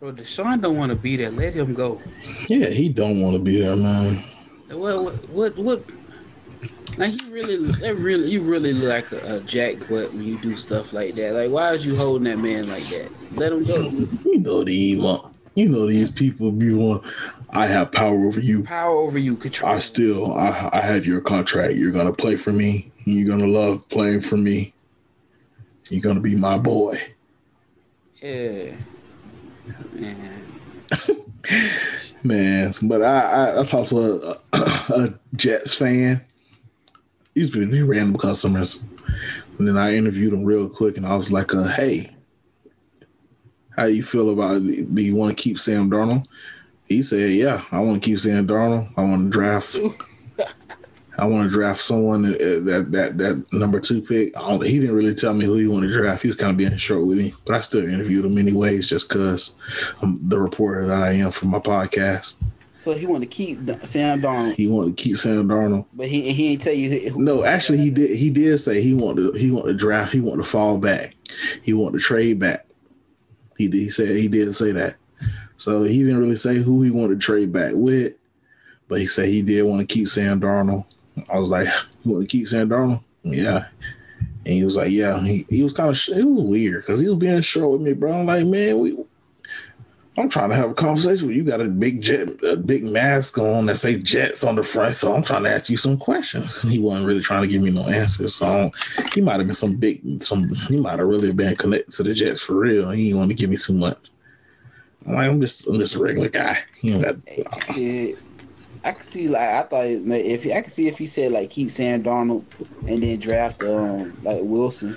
Bro, Deshaun don't want to be there. Let him go. Yeah, he don't want to be there, man. What what what? what like you really, that really, you really look like a, a jackpot when you do stuff like that. Like, why is you holding that man like that? Let him go. You know these. want- You know these people be want. I have power over you. Power over you, control. I still, I, I have your contract. You're gonna play for me. You're gonna love playing for me. You're gonna be my boy. Yeah. Man. Man, but I I, I talked to a, a Jets fan. These be be random customers, and then I interviewed him real quick, and I was like, uh, "Hey, how do you feel about? it? Do you want to keep Sam Darnold?" He said, "Yeah, I want to keep Sam Darnold. I want to draft. I want to draft someone that that that, that number two pick. I don't, he didn't really tell me who he wanted to draft. He was kind of being short with me, but I still interviewed him anyways, just because I'm the reporter that I am for my podcast. So he want to keep Sam Darnold, He wanted to keep Sam Darnold. but he he ain't tell you. Who, No, actually, he did. He did say he wanted. To, he wanted to draft. He wanted to fall back. He wanted to trade back. He did. He said he did say that. So he didn't really say who he wanted to trade back with, but he said he did want to keep Sam Darnold. I was like, "You to keep Sam Yeah. And he was like, "Yeah." He, he was kind of it was weird because he was being short with me, bro. I'm like, man, we. I'm trying to have a conversation with you. You got a big jet, a big mask on that say Jets on the front, so I'm trying to ask you some questions. He wasn't really trying to give me no answers, so he might have been some big, some he might have really been connected to the Jets for real. He didn't want to give me too much. I'm like, I'm just, I'm just a regular guy. Ain't got, Yeah, I could see like I thought if I could see if he said like keep Sam Darnold and then draft um like Wilson.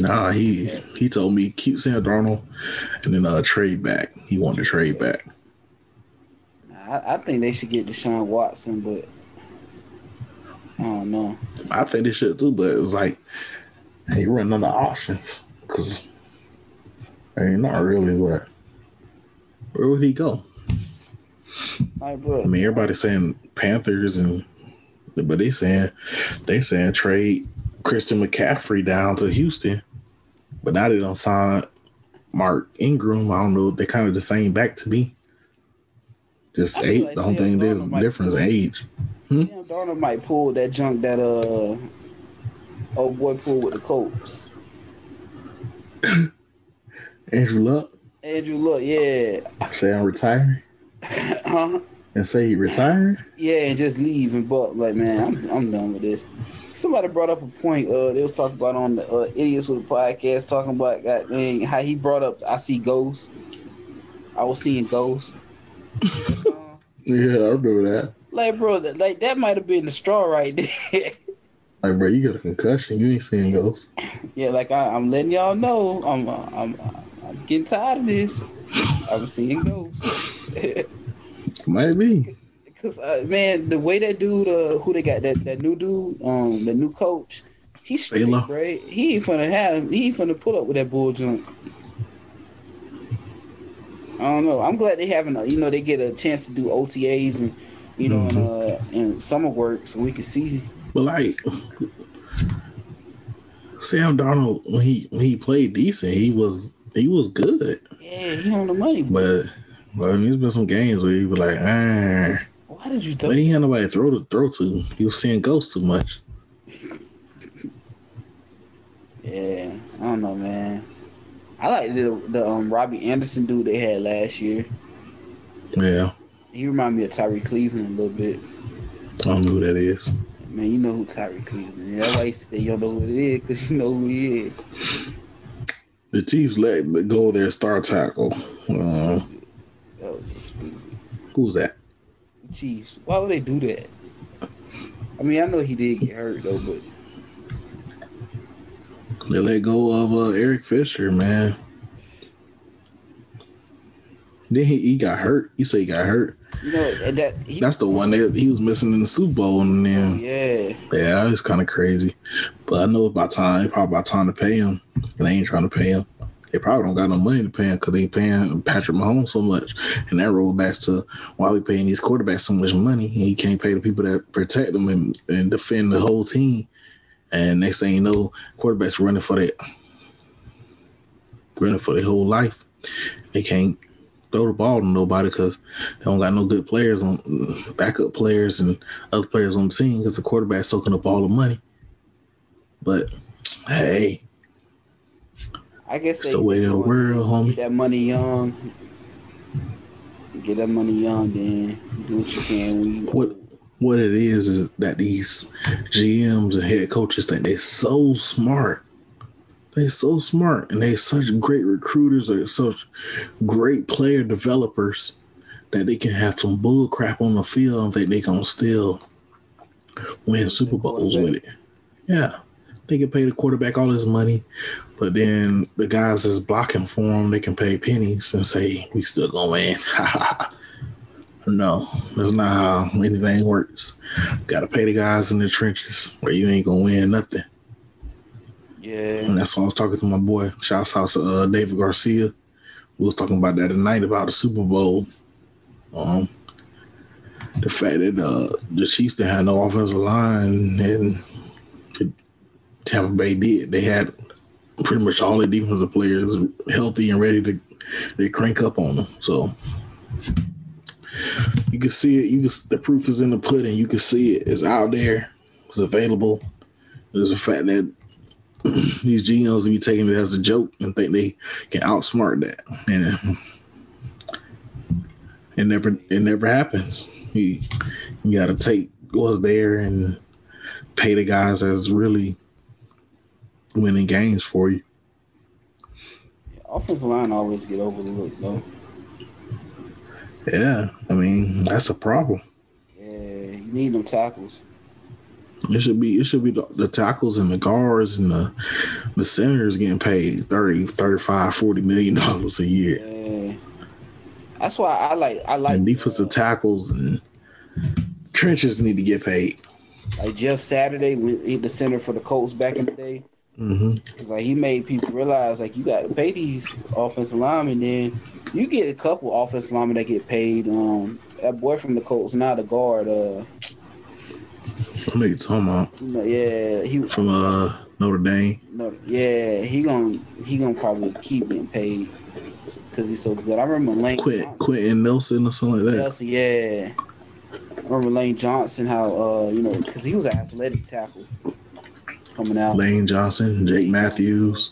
nah. He he told me keep Sam Darnold and then uh trade back. He wanted to trade back. I, I think they should get Deshaun Watson, but I don't know. I think they should too, but it's like he running out of options because ain't not really what. Where would he go? Like, bro, I mean, everybody's saying Panthers, and but they saying they saying trade Christian McCaffrey down to Houston, but now they don't sign Mark Ingram. I don't know. They kind of the same back to me. Just eight. like the only thing there's difference pull- age. Damn, Darnold might pull that junk that uh old boy pulled with the Colts. Andrew Luck Andrew, look, yeah, I say I'm retiring huh? and say he retired? Yeah, and just leave and buck. Like, man, I'm I'm done with this. Somebody brought up a point. Uh, they was talking about on the uh, idiots with a podcast, talking about God dang, how he brought up. I see ghosts. I was seeing ghosts. Yeah, I remember that. like, bro, that, like that might have been the straw right there. Like, bro, you got a concussion. You ain't seeing ghosts. yeah, like I, I'm letting y'all know. I'm uh, I'm I'm getting tired of this. I'm seeing ghosts. Might be. Cause uh, man, the way that dude, uh, who they got that that new dude, um, the new coach, he's straight, right? He ain't finna have, he ain't finna pull up with that bull junk. I don't know. I'm glad they having, a, you know, they get a chance to do OTAs and, you know, and, uh, and summer work so we can see. But like Sam Darnold when he when he played decent, he was he was good. Yeah, he on the money. But But but there's been some games where he was like, ah, why did you but throw? he had nobody to throw to throw to. He was seeing ghosts too much. Yeah, I don't know, man. I like the the um Robby Anderson dude they had last year. Yeah, He remind me of Tyrie Cleveland a little bit. I don't know who that is. Man, you know who Tyrie Cleveland is. That's why you say you don't know who it is, because you know who he is. The Chiefs let go of their star tackle. Uh, That was so stupid. Who's that? Chiefs. Why would they do that? I mean, I know he did get hurt, though, but They let go of uh, Eric Fisher, man. Then he, he got hurt. You say he got hurt. you know, that he, That's the one that he was missing in the Super Bowl, and then yeah. Yeah, it's kind of crazy. But I know it's about time. It's probably about time to pay him. And they ain't trying to pay him. They probably don't got no money to pay him because they paying Patrick Mahomes so much. And that rolls back to why we paying these quarterbacks so much money. And he can't pay the people that protect them and, and defend the whole team. And next thing you know, quarterbacks running for that running for their whole life. They can't throw the ball to nobody because they don't got no good players on backup players and other players on the team because the quarterback's soaking up all the money. But hey, I guess it's the way of the world, homie. Get that money young. Get that money young, then do what you can when you What what it is is that these GMs and head coaches think they're so smart. They're so smart and they're such great recruiters, they're such great player developers that they can have some bull crap on the field and think they gonna still win Super Bowls with it. Yeah. They can pay the quarterback all his money, but then the guys that's blocking for him, they can pay pennies and say, We still gonna win. No, that's not how anything works. Got to pay the guys in the trenches where you ain't gonna win nothing. Yeah. And that's why I was talking to my boy. Shouts out to uh, David Garcia. We was talking about that tonight about the Super Bowl. Um, the fact that uh, the Chiefs didn't have no offensive line and the Tampa Bay did. They had pretty much all their defensive players healthy and ready to they crank up on them. So you can see it. You can, the proof is in the pudding. You can see it. It's out there. It's available. There's a fact that these GMs be taking it as a joke and think they can outsmart that, and uh, it never it never happens. You, you got to take what's there and pay the guys that's really winning games for you. Offensive line always get overlooked, though. Yeah, I mean that's a problem. Yeah, you need them tackles. It should be it should be the, the tackles and the guards and the the centers getting paid 30, 35, 40 million dollars a year. Yeah. That's why I like I like and defensive uh, tackles and trenches need to get paid. like Jeff Saturday, the center for the Colts back in the day. Hmm like he made people realize like you got to pay these offensive linemen. Then you get a couple offensive linemen that get paid. Um, that boy from the Colts, now the guard. Uh, I know you're talking about you yeah, he from uh Notre Dame. no, yeah, he gonna he gonna probably keep getting paid. because he's so good. I remember Lane Quit, Johnson. Quenton Nelson or something like that. Chelsea, yeah. I remember Lane Johnson, how uh, you know, because he was an athletic tackle coming out. Lane Johnson, Jake Matthews.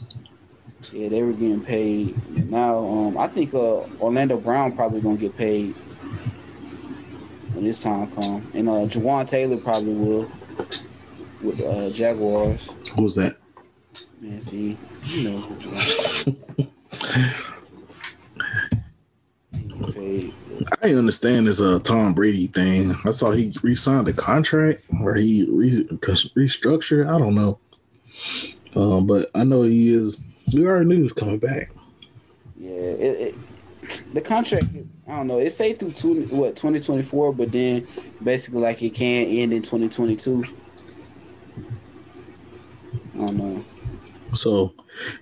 Yeah, they were getting paid. Now, um, I think uh, Orlando Brown probably gonna get paid when this time come, and uh, Jawaan Taylor probably will with uh, Jaguars. Who was that? Man, see, you know, who Jawaan- he get paid. I understand this uh Tom Brady thing. I saw he re-signed a contract or he re- restructured. I don't know. Um, but I know he is. We already knew he was coming back. Yeah, it, it, the contract. I don't know. It say through two, what twenty twenty four, but then basically like it can end in twenty twenty two. I don't know. So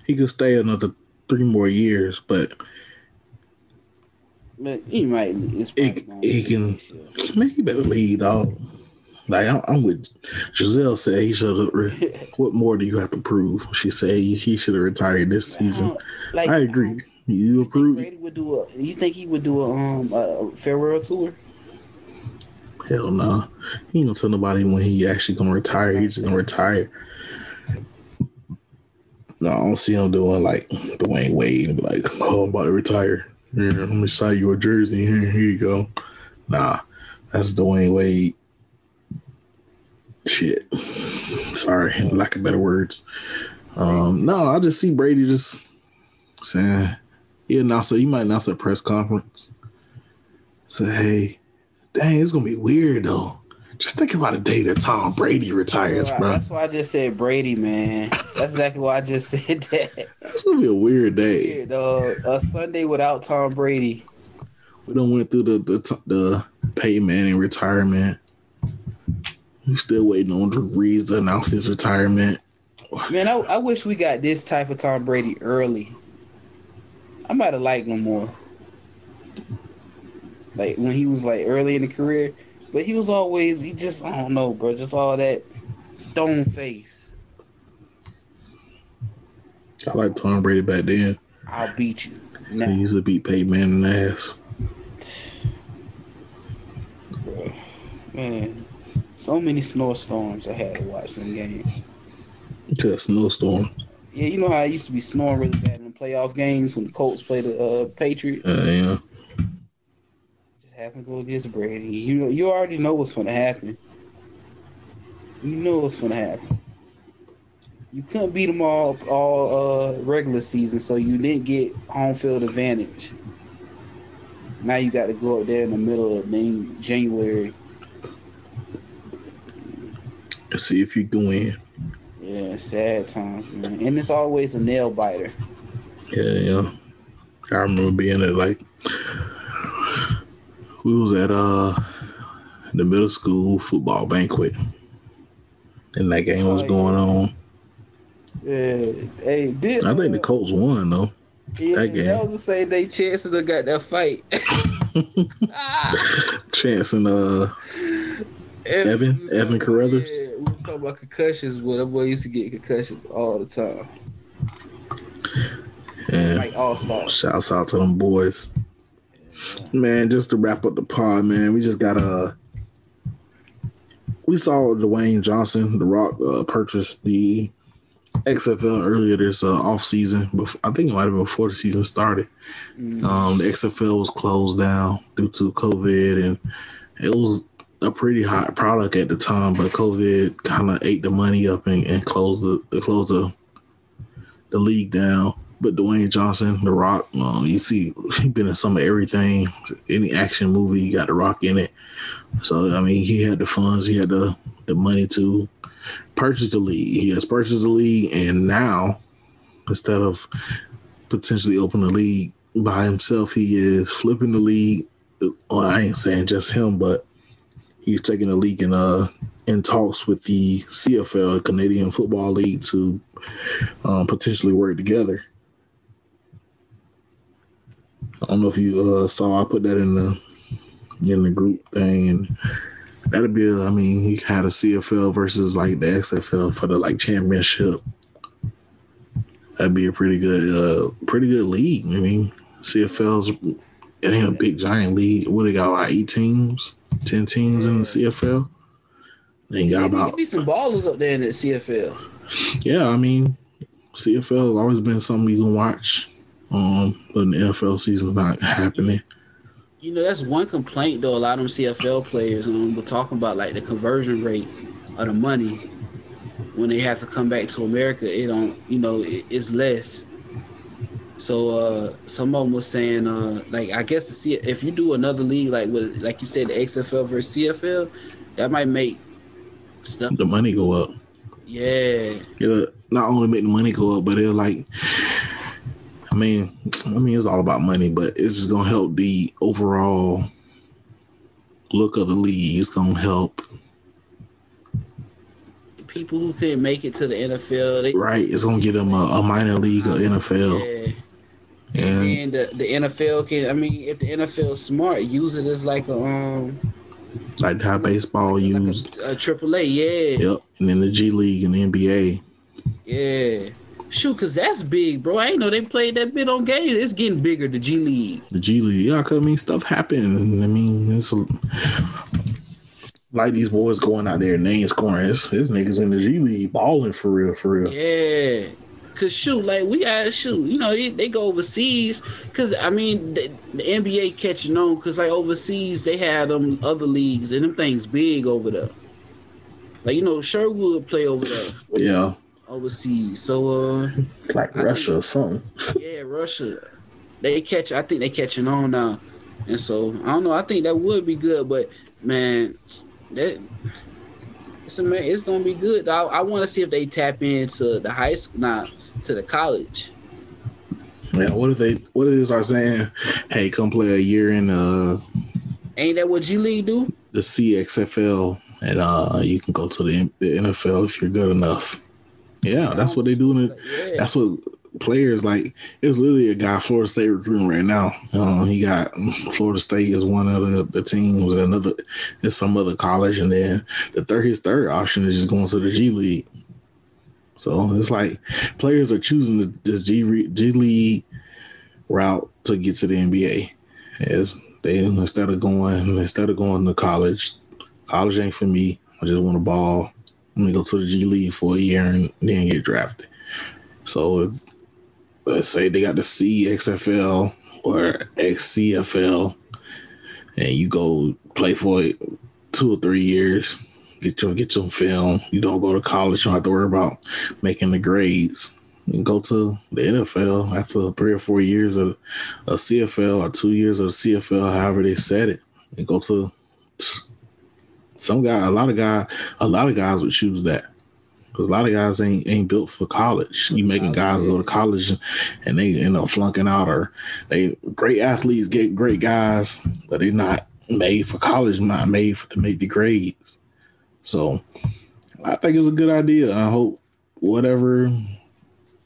he could stay another three more years, but But he might. It's He- he can- man, he better lead, dog. Like I'm, I'm with Gisele said he should have. Re- what more do you have to prove? She said he, should have retired this season. Like, I agree. You You approve? Brady would do a? You think he would do a um a farewell tour? Hell no. He ain't gonna tell nobody when he actually gonna retire. He's just gonna retire. No, I don't see him doing like Dwyane Wade and be like, "Oh, I'm about to retire. Here, let me sign you a jersey. Here, here you go." Nah, that's Dwyane Wade. Shit. Sorry, lack of better words. Um, no, I just see Brady just saying he announced it. He might announce a press conference. Say, hey, dang, it's gonna be weird though. Just think about a day that Tom Brady retires, bro. That's why I just said Brady, man. That's exactly why I just said that. It's gonna be a weird day. Weird, dog. A Sunday without Tom Brady. We don't went through the the the Peyton Manning retirement. We still waiting on Drew Brees to announce his retirement. Man, I, I wish we got this type of Tom Brady early. I might have liked him more. Like when he was like early in the career, but he was always he just I don't know, bro, just all that stone face. I like Tom Brady back then. I'll beat you. He Now, used to beat Peyton Manning in the ass. bro. man, so many snowstorms I had to watch them games. To a snowstorm. Yeah, you know how I used to be snoring really bad in the playoff games when the Colts played the uh, Patriots. Uh, yeah. Having to go against Brady. You you already know what's going to happen. You know what's going to happen. You couldn't beat them all all uh, regular season, so you didn't get home field advantage. Now you got to go up there in the middle of Jan- January. Let's see if you can win. Yeah, sad times, man. And it's always a nail biter. Yeah, yeah. I remember being at like we was at uh the middle school football banquet. And that game was Oh, going on. Yeah, hey, did I think the uh, Colts won though. yeah, that game. that was the same day chances have got that fight. Chance and uh Evan- Evan Carruthers? Yeah, we was talking about concussions, but that boy used to get concussions all the time. yeah. Like all stars. Shouts out to them boys. Man, just to wrap up the pod, man, we just got a. We saw Dwayne Johnson, The Rock, uh, purchase the XFL earlier this uh, off season. I think it might have been before the season started. Mm. Um, the XFL was closed down due to COVID, and it was a pretty hot product at the time. But COVID kind of ate the money up and, and closed the closed the the league down. But Dwayne Johnson, The Rock, um, you see, he been in some of everything. Any action movie, you got The Rock in it. So I mean, he had the funds, he had the the money to purchase the league. He has purchased the league, and now instead of potentially opening the league by himself, he is flipping the league. Well, I ain't saying just him, but he's taking the league in uh in talks with the CFL, Canadian Football League, to um, potentially work together. I don't know if you uh, saw. I put that in the in the group thing, and that'd be. I mean, you had a CFL versus like the XFL for the like championship. That'd be a pretty good, uh, pretty good league. I mean, CFL's it ain't a big giant league. What they got like eight teams, ten teams in the CFL. They ain't got There about be some ballers up there in the CFL. yeah. I mean, CFL has always been something you can watch. Um, but the NFL season's not happening. You know, that's one complaint though. A lot of them CFL players um, were talking about like the conversion rate of the money when they have to come back to America. It don't, you know, it, it's less. So uh, some of them was saying, uh, like, I guess to see if you do another league like with, like you said, the XFL versus CFL, that might make stuff. The money go up. Yeah, It'll not only make the money go up, but it'll like. I mean, I mean, it's all about money, but it's just gonna help the overall look of the league. It's gonna help, people who couldn't make it to the NFL, they right? It's gonna get them a, a minor league or NFL, Yeah. and And the, the NFL can, I mean, if the NFL is smart, use it as like a um like how baseball like used. a, triple a AAA. Yeah, Yep, and then the G League and the NBA. yeah. Shoot, cause that's big, bro. I ain't know they played that bit on games. It's getting bigger, the G League. The G League, yeah, 'cause, I mean, stuff happened. I mean, it's a, like these boys going out there and they ain't scoring. It's, it's niggas in the G League balling for real, for real. Yeah. Cause shoot, like we gotta shoot. You know, they, they go overseas. Cause I mean, the, the NBA catching on. Cause like overseas, they had them other leagues, and them things big over there. Like you know, Sherwood play over there Yeah, overseas. So uh, like Russia or something. yeah, Russia, they catch. I think they catching on now, and so I don't know. I think that would be good, but man, that it's a man. It's gonna be good. I, I want to see if they tap into the high school, not to the college. Yeah, what if they what if they start saying, hey, come play a year in uh Ain't that what G League do? the CXFL and uh you can go to the, the NFL if you're good enough. Yeah, that's what they do. In the, Yeah. that's what players like. It's literally a guy Florida State recruiting right now. Um, he got Florida State is one of the, the teams, and another is some other college, and then the third his third option is just going to the G League. So it's like players are choosing the, this G G League route to get to the NBA. As they instead of going instead of going to college, college ain't for me. I just want to ball. Let me go to the G League for a year and then get drafted. So let's say they got the CXFL or XCFL, and you go play for it two or three years, get your get your film. You don't go to college. You don't have to worry about making the grades. You go to the NFL after three or four years of, of CFL or two years of CFL, however they said it, and go to some guy. A lot of guy, a lot of guys would choose that because a lot of guys ain't ain't built for college. You making guys go to college and they end up flunking out, or they great athletes get great guys, but they're not made for college, not made for, to make the grades. So I think it's a good idea. I hope whatever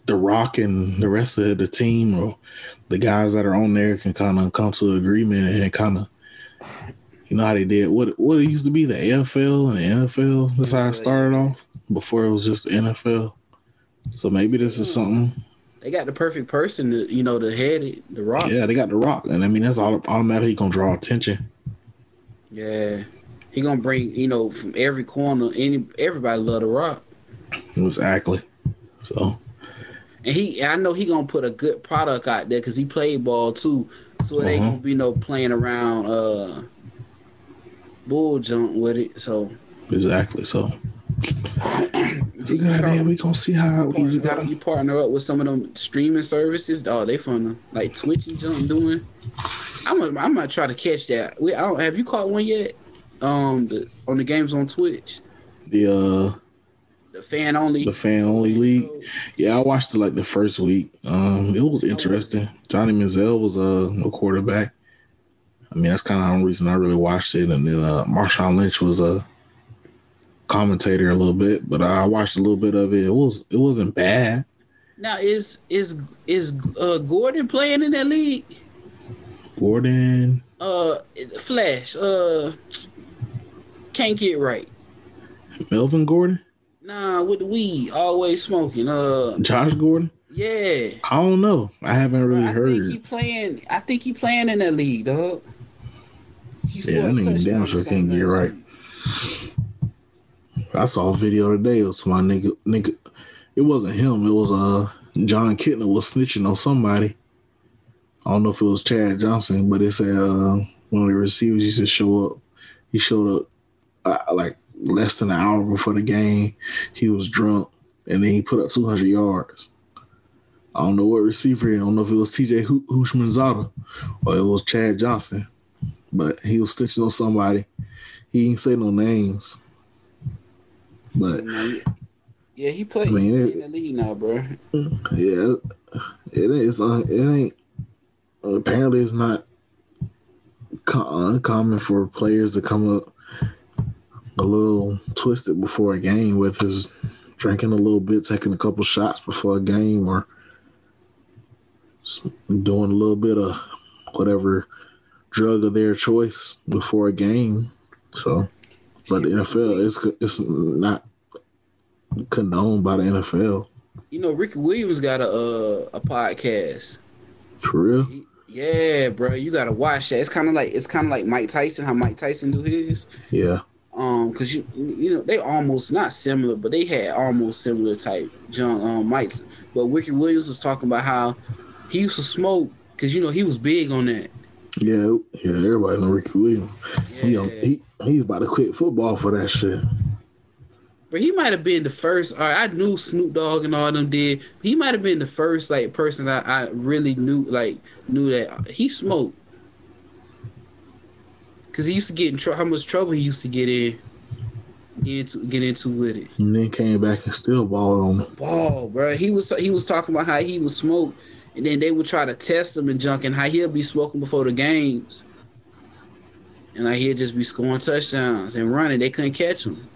the Rock and the rest of the team or the guys that are on there can kind of come to an agreement and kind of. You know how they did what what it used to be the AFL and the NFL. That's how it started off before it was just the NFL. So maybe this is something. They got the perfect person to you know to head it, the Rock. Yeah, they got the Rock, and I mean that's all automatically gonna draw attention. Yeah. He gonna bring you know from every corner. Any everybody love the Rock, Exactly. So and he I know he gonna put a good product out there because he played ball too. So it ain't Uh-huh. gonna be no playing around uh bull jump with it. So exactly. So it's a good idea. We gonna see how we partner, got you partner up with some of them streaming services. Oh, they fun like Twitch and jump doing. I'm gonna I'm gonna try to catch that. We I don't have you caught one yet? Um, the, on the games on Twitch, the uh the fan only. the fan only league. Yeah, I watched it like the first week. Um, it was interesting. Johnny Manziel was uh no quarterback. I mean, that's kind of the only reason I really watched it. And then uh, Marshawn Lynch was a commentator a little bit, but I watched a little bit of it. It was it wasn't bad. Now is is is uh, Gordon playing in that league? Gordon, Uh, Flash. Uh, can't get right. Melvin Gordon, Nah, with the weed, always smoking. Uh, Josh Gordon. Yeah. I don't know. I haven't really I heard. think he playing. I think he playing in that league, dog. Yeah, that nigga damn sure can't get right. I saw a video today of my nigga nigga. It wasn't him. It was uh Jon Kitna was snitching on somebody. I don't know if it was Chad Johnson, but it said uh, one of the receivers used to show up. He showed up uh, like less than an hour before the game. He was drunk, and then he put up 200 yards. I don't know what receiver. I don't know if it was T.J. Hu- Houshmandzadeh or it was Chad Johnson, but he was snitching on somebody. He didn't say no names, but yeah. He played I mean, he it- in the league now, bro. Yeah, it is. Uh, it ain't. Apparently, it's not co- uncommon for players to come up a little twisted before a game with his drinking a little bit, taking a couple shots before a game, or doing a little bit of whatever drug of their choice before a game. So, but the NFL, it's it's not condoned by the NFL. You know, Ricky Williams got a uh, a podcast. For real. He- yeah, bro, you gotta watch that. It's kind of like it's kind of like Mike Tyson, how Mike Tyson do his. Yeah. Um, cause you you know they almost not similar, but they had almost similar type John um Mike's. But Ricky Williams was talking about how he used to smoke, cause you know he was big on that. Yeah, yeah, everybody know Ricky Williams. He, Yeah. on, he he's about to quit football for that shit. But he might have been the first. Or I knew Snoop Dogg and all them did. He might have been the first like person that I really knew like knew that he smoked. Cause he used to get in trouble. How much trouble he used to get in, get into, get into with it. And then came back and still balled on him. Ball, bro. He was he was talking about how he was smoke, and then they would try to test him and junk, and how he'll be smoking before the games, and like he'll just be scoring touchdowns and running. They couldn't catch him.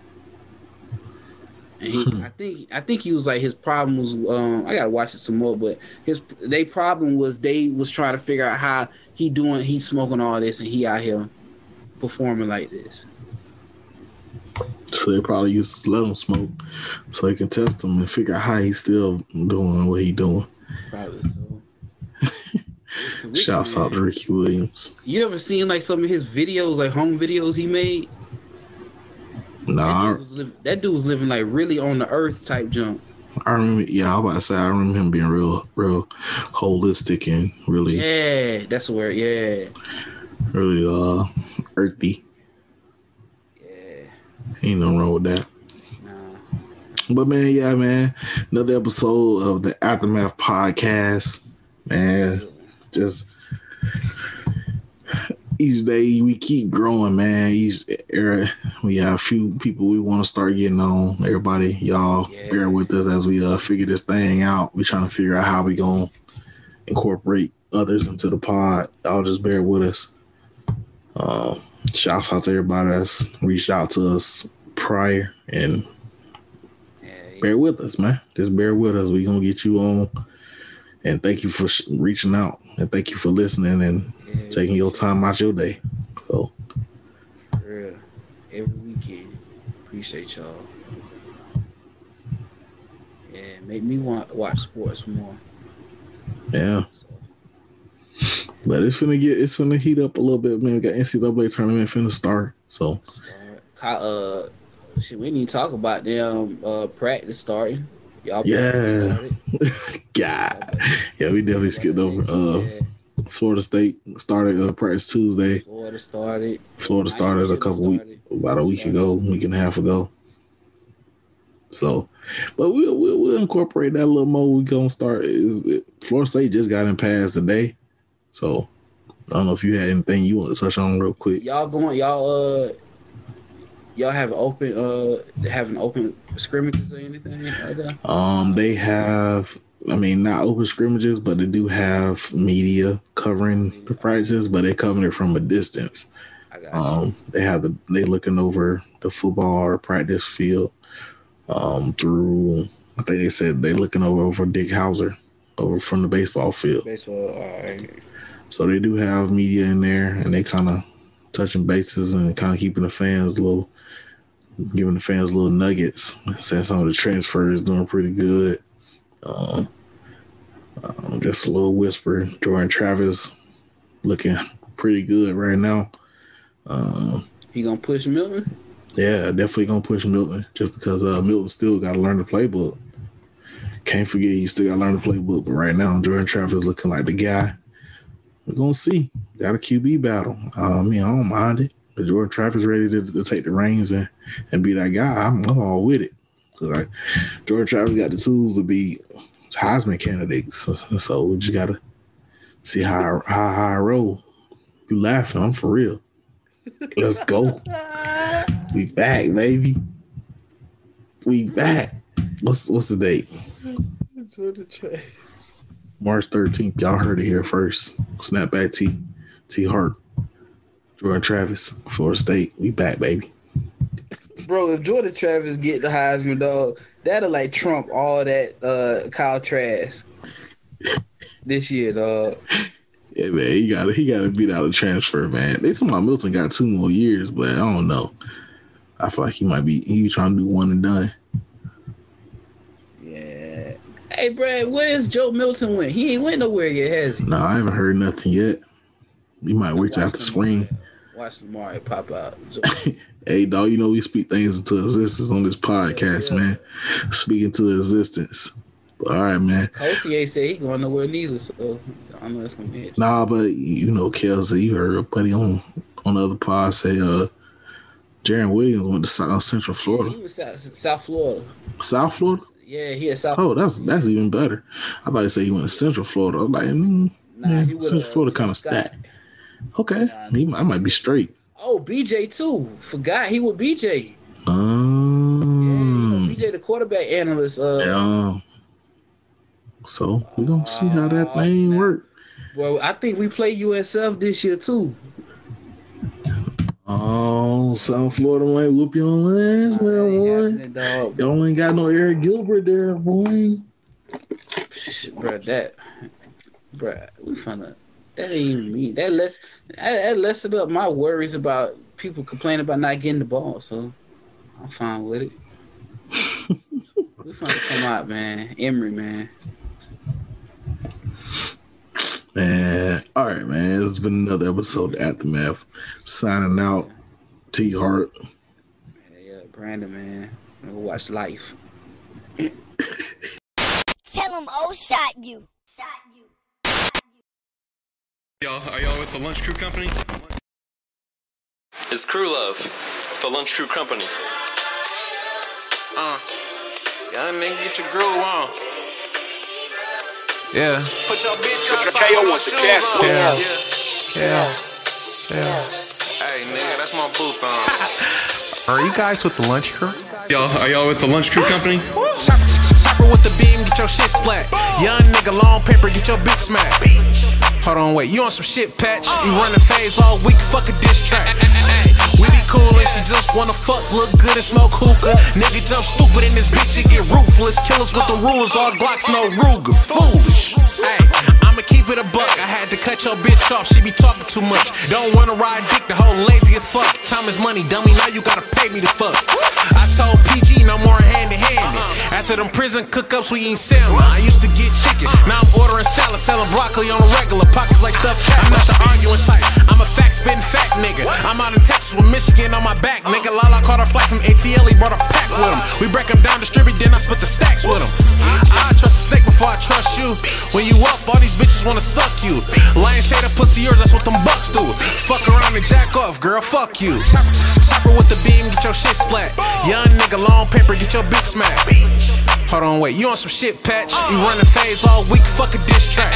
And he, Hmm. I think, I think he was like his problem was. Um, I gotta watch it some more, but his they problem was they was trying to figure out how he doing. He smoking all this, and he out here performing like this. So they probably used to let him smoke so they can test him and figure out how he's still doing what he doing. Probably so. Shouts out to Ricky Williams. You ever seen like some of his videos, like home videos he made? That Nah, dude was, liv- that dude was living like really on the earth type junk. I, remember. Yeah, I was about to say I remember him being real, real holistic and really, Yeah, that's where. Yeah, really uh earthy. yeah. Ain't nothing wrong with that. But man, yeah, man, another episode of the Aftermath podcast. Man, just each day we keep growing, man. Each era we have a few people we want to start getting on. Everybody, y'all Yeah. bear with us as we uh figure this thing out. We trying to figure out how we gonna incorporate others into the pod. Y'all just bear with us. Uh, shouts out to everybody that's reached out to us prior and. Bear with us, man. Just bear with us. We gonna get you on. And thank you for reaching out, and thank you for listening and yeah, taking your time out your day. So. Every weekend. Appreciate y'all. Yeah, make me want watch sports more. yeah, So, but it's gonna get it's gonna heat up a little bit, man. We got NCAA tournament finna start, so start. Uh, shit, we need to talk about them uh practice starting. Y'all Yeah. God, yeah, we definitely skipped over. Uh, Yeah, Florida State started uh, practice Tuesday. Florida started. Florida started a couple weeks, about a week ago, week and a half ago. So, but we'll we'll, we'll incorporate that a little more. We gonna start. Is it, Florida State just got in pass today, so I don't know if you had anything you want to touch on real quick. Y'all going? Y'all uh, y'all have open uh having open scrimmages or anything like that? Um, they have. I mean, not open scrimmages, but they do have media covering the practices, but they covering it from a distance. I got you. Um, they have the they looking over the football or practice field um, through. I think they said they looking over over Dick Howser over from the baseball field. baseball. Right. So they do have media in there, and they kind of touching bases and kind of keeping the fans a little, giving the fans little nuggets. Saying some of the transfers doing pretty good. Um, Um, just a little whisper. Jordan Travis looking pretty good right now. Um, He gonna push Milton. yeah, definitely gonna push Milton just because uh, Milton still got to learn the playbook. Can't forget he still got to learn the playbook. But right now, Jordan Travis looking like the guy. We're gonna see. Got a QB battle. Uh, I mean, I don't mind it. But Jordan Travis ready to, to take the reins and, and be that guy. I'm, I'm all with it because like Jordan Travis got the tools to be Heisman candidates. So, so we just gotta see how how high I roll. You laughing? I'm for real. Let's go. We back, baby. We back. What's what's the date? March 13th. Y'all heard it here first. Snapback T. T Harp. Jordan Travis. Florida State. We back, baby. Bro, if Jordan Travis get the Heisman dog, that'll like trump all that uh Kyle Trask this year, dog. Yeah, man. He gotta he gotta beat out a transfer, man. They talking about Milton got two more years, but I don't know. I feel like he might be he trying to do one and done. Yeah. Hey, Brad, where's Joe Milton went? He ain't went nowhere yet, has he? No, I haven't heard nothing yet. We might wait till after spring. Watch Lamar pop out. Hey, dog, you know we speak things into existence on this podcast, Yeah, yeah. man. Speaking to existence. All right, man. Kelsey said he going nowhere neither, so I don't know it's gonna be it. Nah, but you know, Kelsey, you heard a buddy on on the other pod say uh Jaron Williams went to South Central He Florida. was South, South Florida. South Florida? Yeah, he at South. Oh, that's that's even better. I thought you said he went to Central Florida. I was like, mm, Nah, yeah, he Central Florida kind of stacked. Okay, he I might be straight. Oh, BJ too. Forgot he with BJ. Yeah, Um, BJ the quarterback analyst. Uh, yeah. So we gonna see how that Oh, thing snap. work. well, I think we play USF this year too. Oh, South Florida might whoop your ass, Ain't man, boy. Y'all ain't got no Eric Gilbert there, boy. bro, that, bro, we finna. That ain't even me. That less, that, that lessened up my worries about people complaining about not getting the ball. So I'm fine with it. we finna come out, man. Emery, man. Man, all right, man. It's been another episode of Aftermath. Signing out. T Harp. Yeah, uh, yeah, Brandon, man. Go watch Life. Tell him oh, shot you. Shot you. Y'all, are y'all with the Lunch Crew Company? It's Crew Love, the Lunch Crew Company. Uh, young nigga, get your groove on. Yeah, Put your bitch K- outside KO with wants no the cash play. on. Yeah. Yeah. yeah, yeah. Hey, nigga, that's my booth on. Are you guys with the lunch crew? Y'all, are y'all with the Lunch Crew Company? Chopper, ch- ch- chopper with the beam, get your shit splat. Young nigga, long paper, get your bitch smacked. Hold on, wait, you on some shit patch? Uh. You running phase all week, fuck a diss track. We be cool and she just wanna fuck, look good and smoke hookah. Nigga jump stupid in this bitch, it get ruthless. Killers with the rules, all Glocks, no Rugers. Foolish. Hey, I'ma keep it a buck. I had to cut your bitch off, she be talking too much. Don't wanna ride dick, the whole lazy as fuck. Time is money, dummy, now you gotta pay me to fuck. I told PG no more hand to hand. After them prison cook-ups, we eat salmon. I used to get chicken, now I'm ordering salad, selling broccoli on a regular, pockets like stuffed cat. I'm not the arguing type, I'm a fact spitting fat nigga. I'm out in Texas with Michigan on my back, nigga. Lala caught a flight from ATL, he brought a pack with him. We break them down, distribute, then I split the stacks with him. I trust a snake before I trust you. When you up, all these bitches wanna suck you. Lion say the pussy yours, that's what them bucks do. Fuck around and jack off, girl, fuck you. Chopper, with the beam, get your shit splat. Young nigga, long paper, get your bitch smacked. Hold on, wait, you on some shit patch? You running phase all week, fuck a diss track.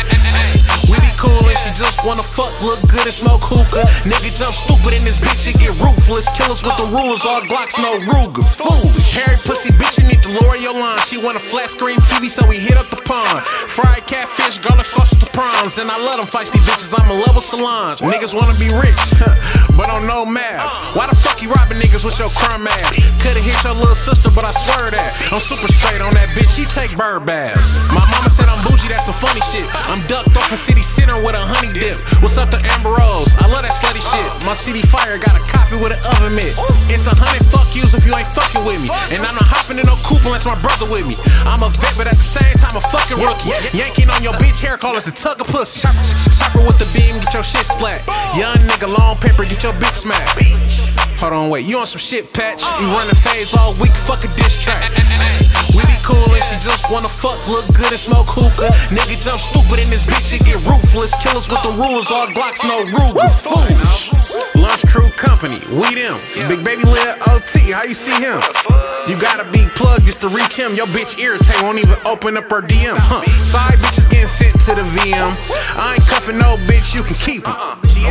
We be cool and she just wanna fuck, look good and smoke hookah. Nigga jump stupid in this bitch, it get ruthless. Killers with the rules, all Glocks, no Rugers. Foolish. Harry pussy bitch, you need to lower your line. She want a flat screen TV, so we hit up the pond. Fried catfish, garlic sausage to prawns. And I love them feisty bitches, I'm a love salon. Niggas wanna be rich, but don't know math. Why the fuck you robbing niggas with your crumb ass? Could've hit your little sister, but I swear that. I'm super straight on that bitch, she take bird baths. My mama said I'm bougie, that's some funny shit. I'm ducked off in city center with a honey dip. What's up to Amber Rose? I love that slutty shit. My CD fire got a copy with an oven mitt. It's a hundred fuck yous if you ain't fucking with me. And I'm not hopping in no coupe unless my brother with me. I'm a vet, but at the same time a fucking rookie. Yanking on your bitch hair, call it the tug of pussy. Chopper, chopper with the beam, get your shit splat. Young nigga, long paper, get your bitch smacked. Hold on, wait, you on some shit patch? You running phase all week, fuck a diss track. We be cool and she just wanna fuck, look good and smoke hookah. Nigga jump stupid in this bitch and get ruthless. Killers with the rules, all Glocks, no Rugers. Foolish. Lunch crew company, we them. Big baby Lil OT, how you see him? You got a big plug just to reach him. Your bitch irritate, won't even open up her DM. Huh. Side bitches getting sent to the VM. I ain't cuffing no bitch, you can keep her.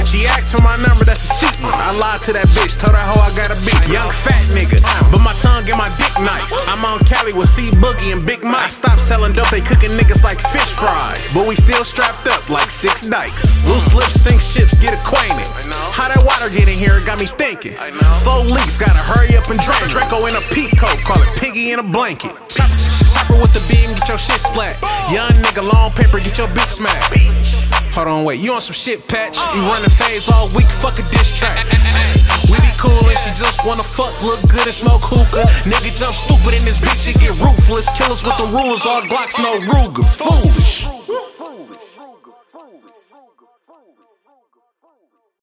She, asked for my number, that's a steep one. I lied to that bitch, told her hoe I got a beat. Young fat nigga, but my tongue and my dick nice. I'm on Cali with C Boogie and Big Mike. I stopped selling dope, they cooking niggas like fish fries. But we still strapped up like six dikes. Loose lips sink ships, get acquainted. How that water get in here, it got me thinking. Slow leaks, gotta hurry up and drink. Draco in a peak coat, call it piggy in a blanket. Chopper with the beam, get your shit splat. Young nigga, long paper, get your bitch smacked. Hold on, wait, you on some shit patch? You running phase all week, fuck a diss track. We be cool and she just wanna fuck, look good and smoke hookah. Nigga jump stupid in this bitch and get ruthless. Killers with the rules, all Glocks, no Rugers. Foolish.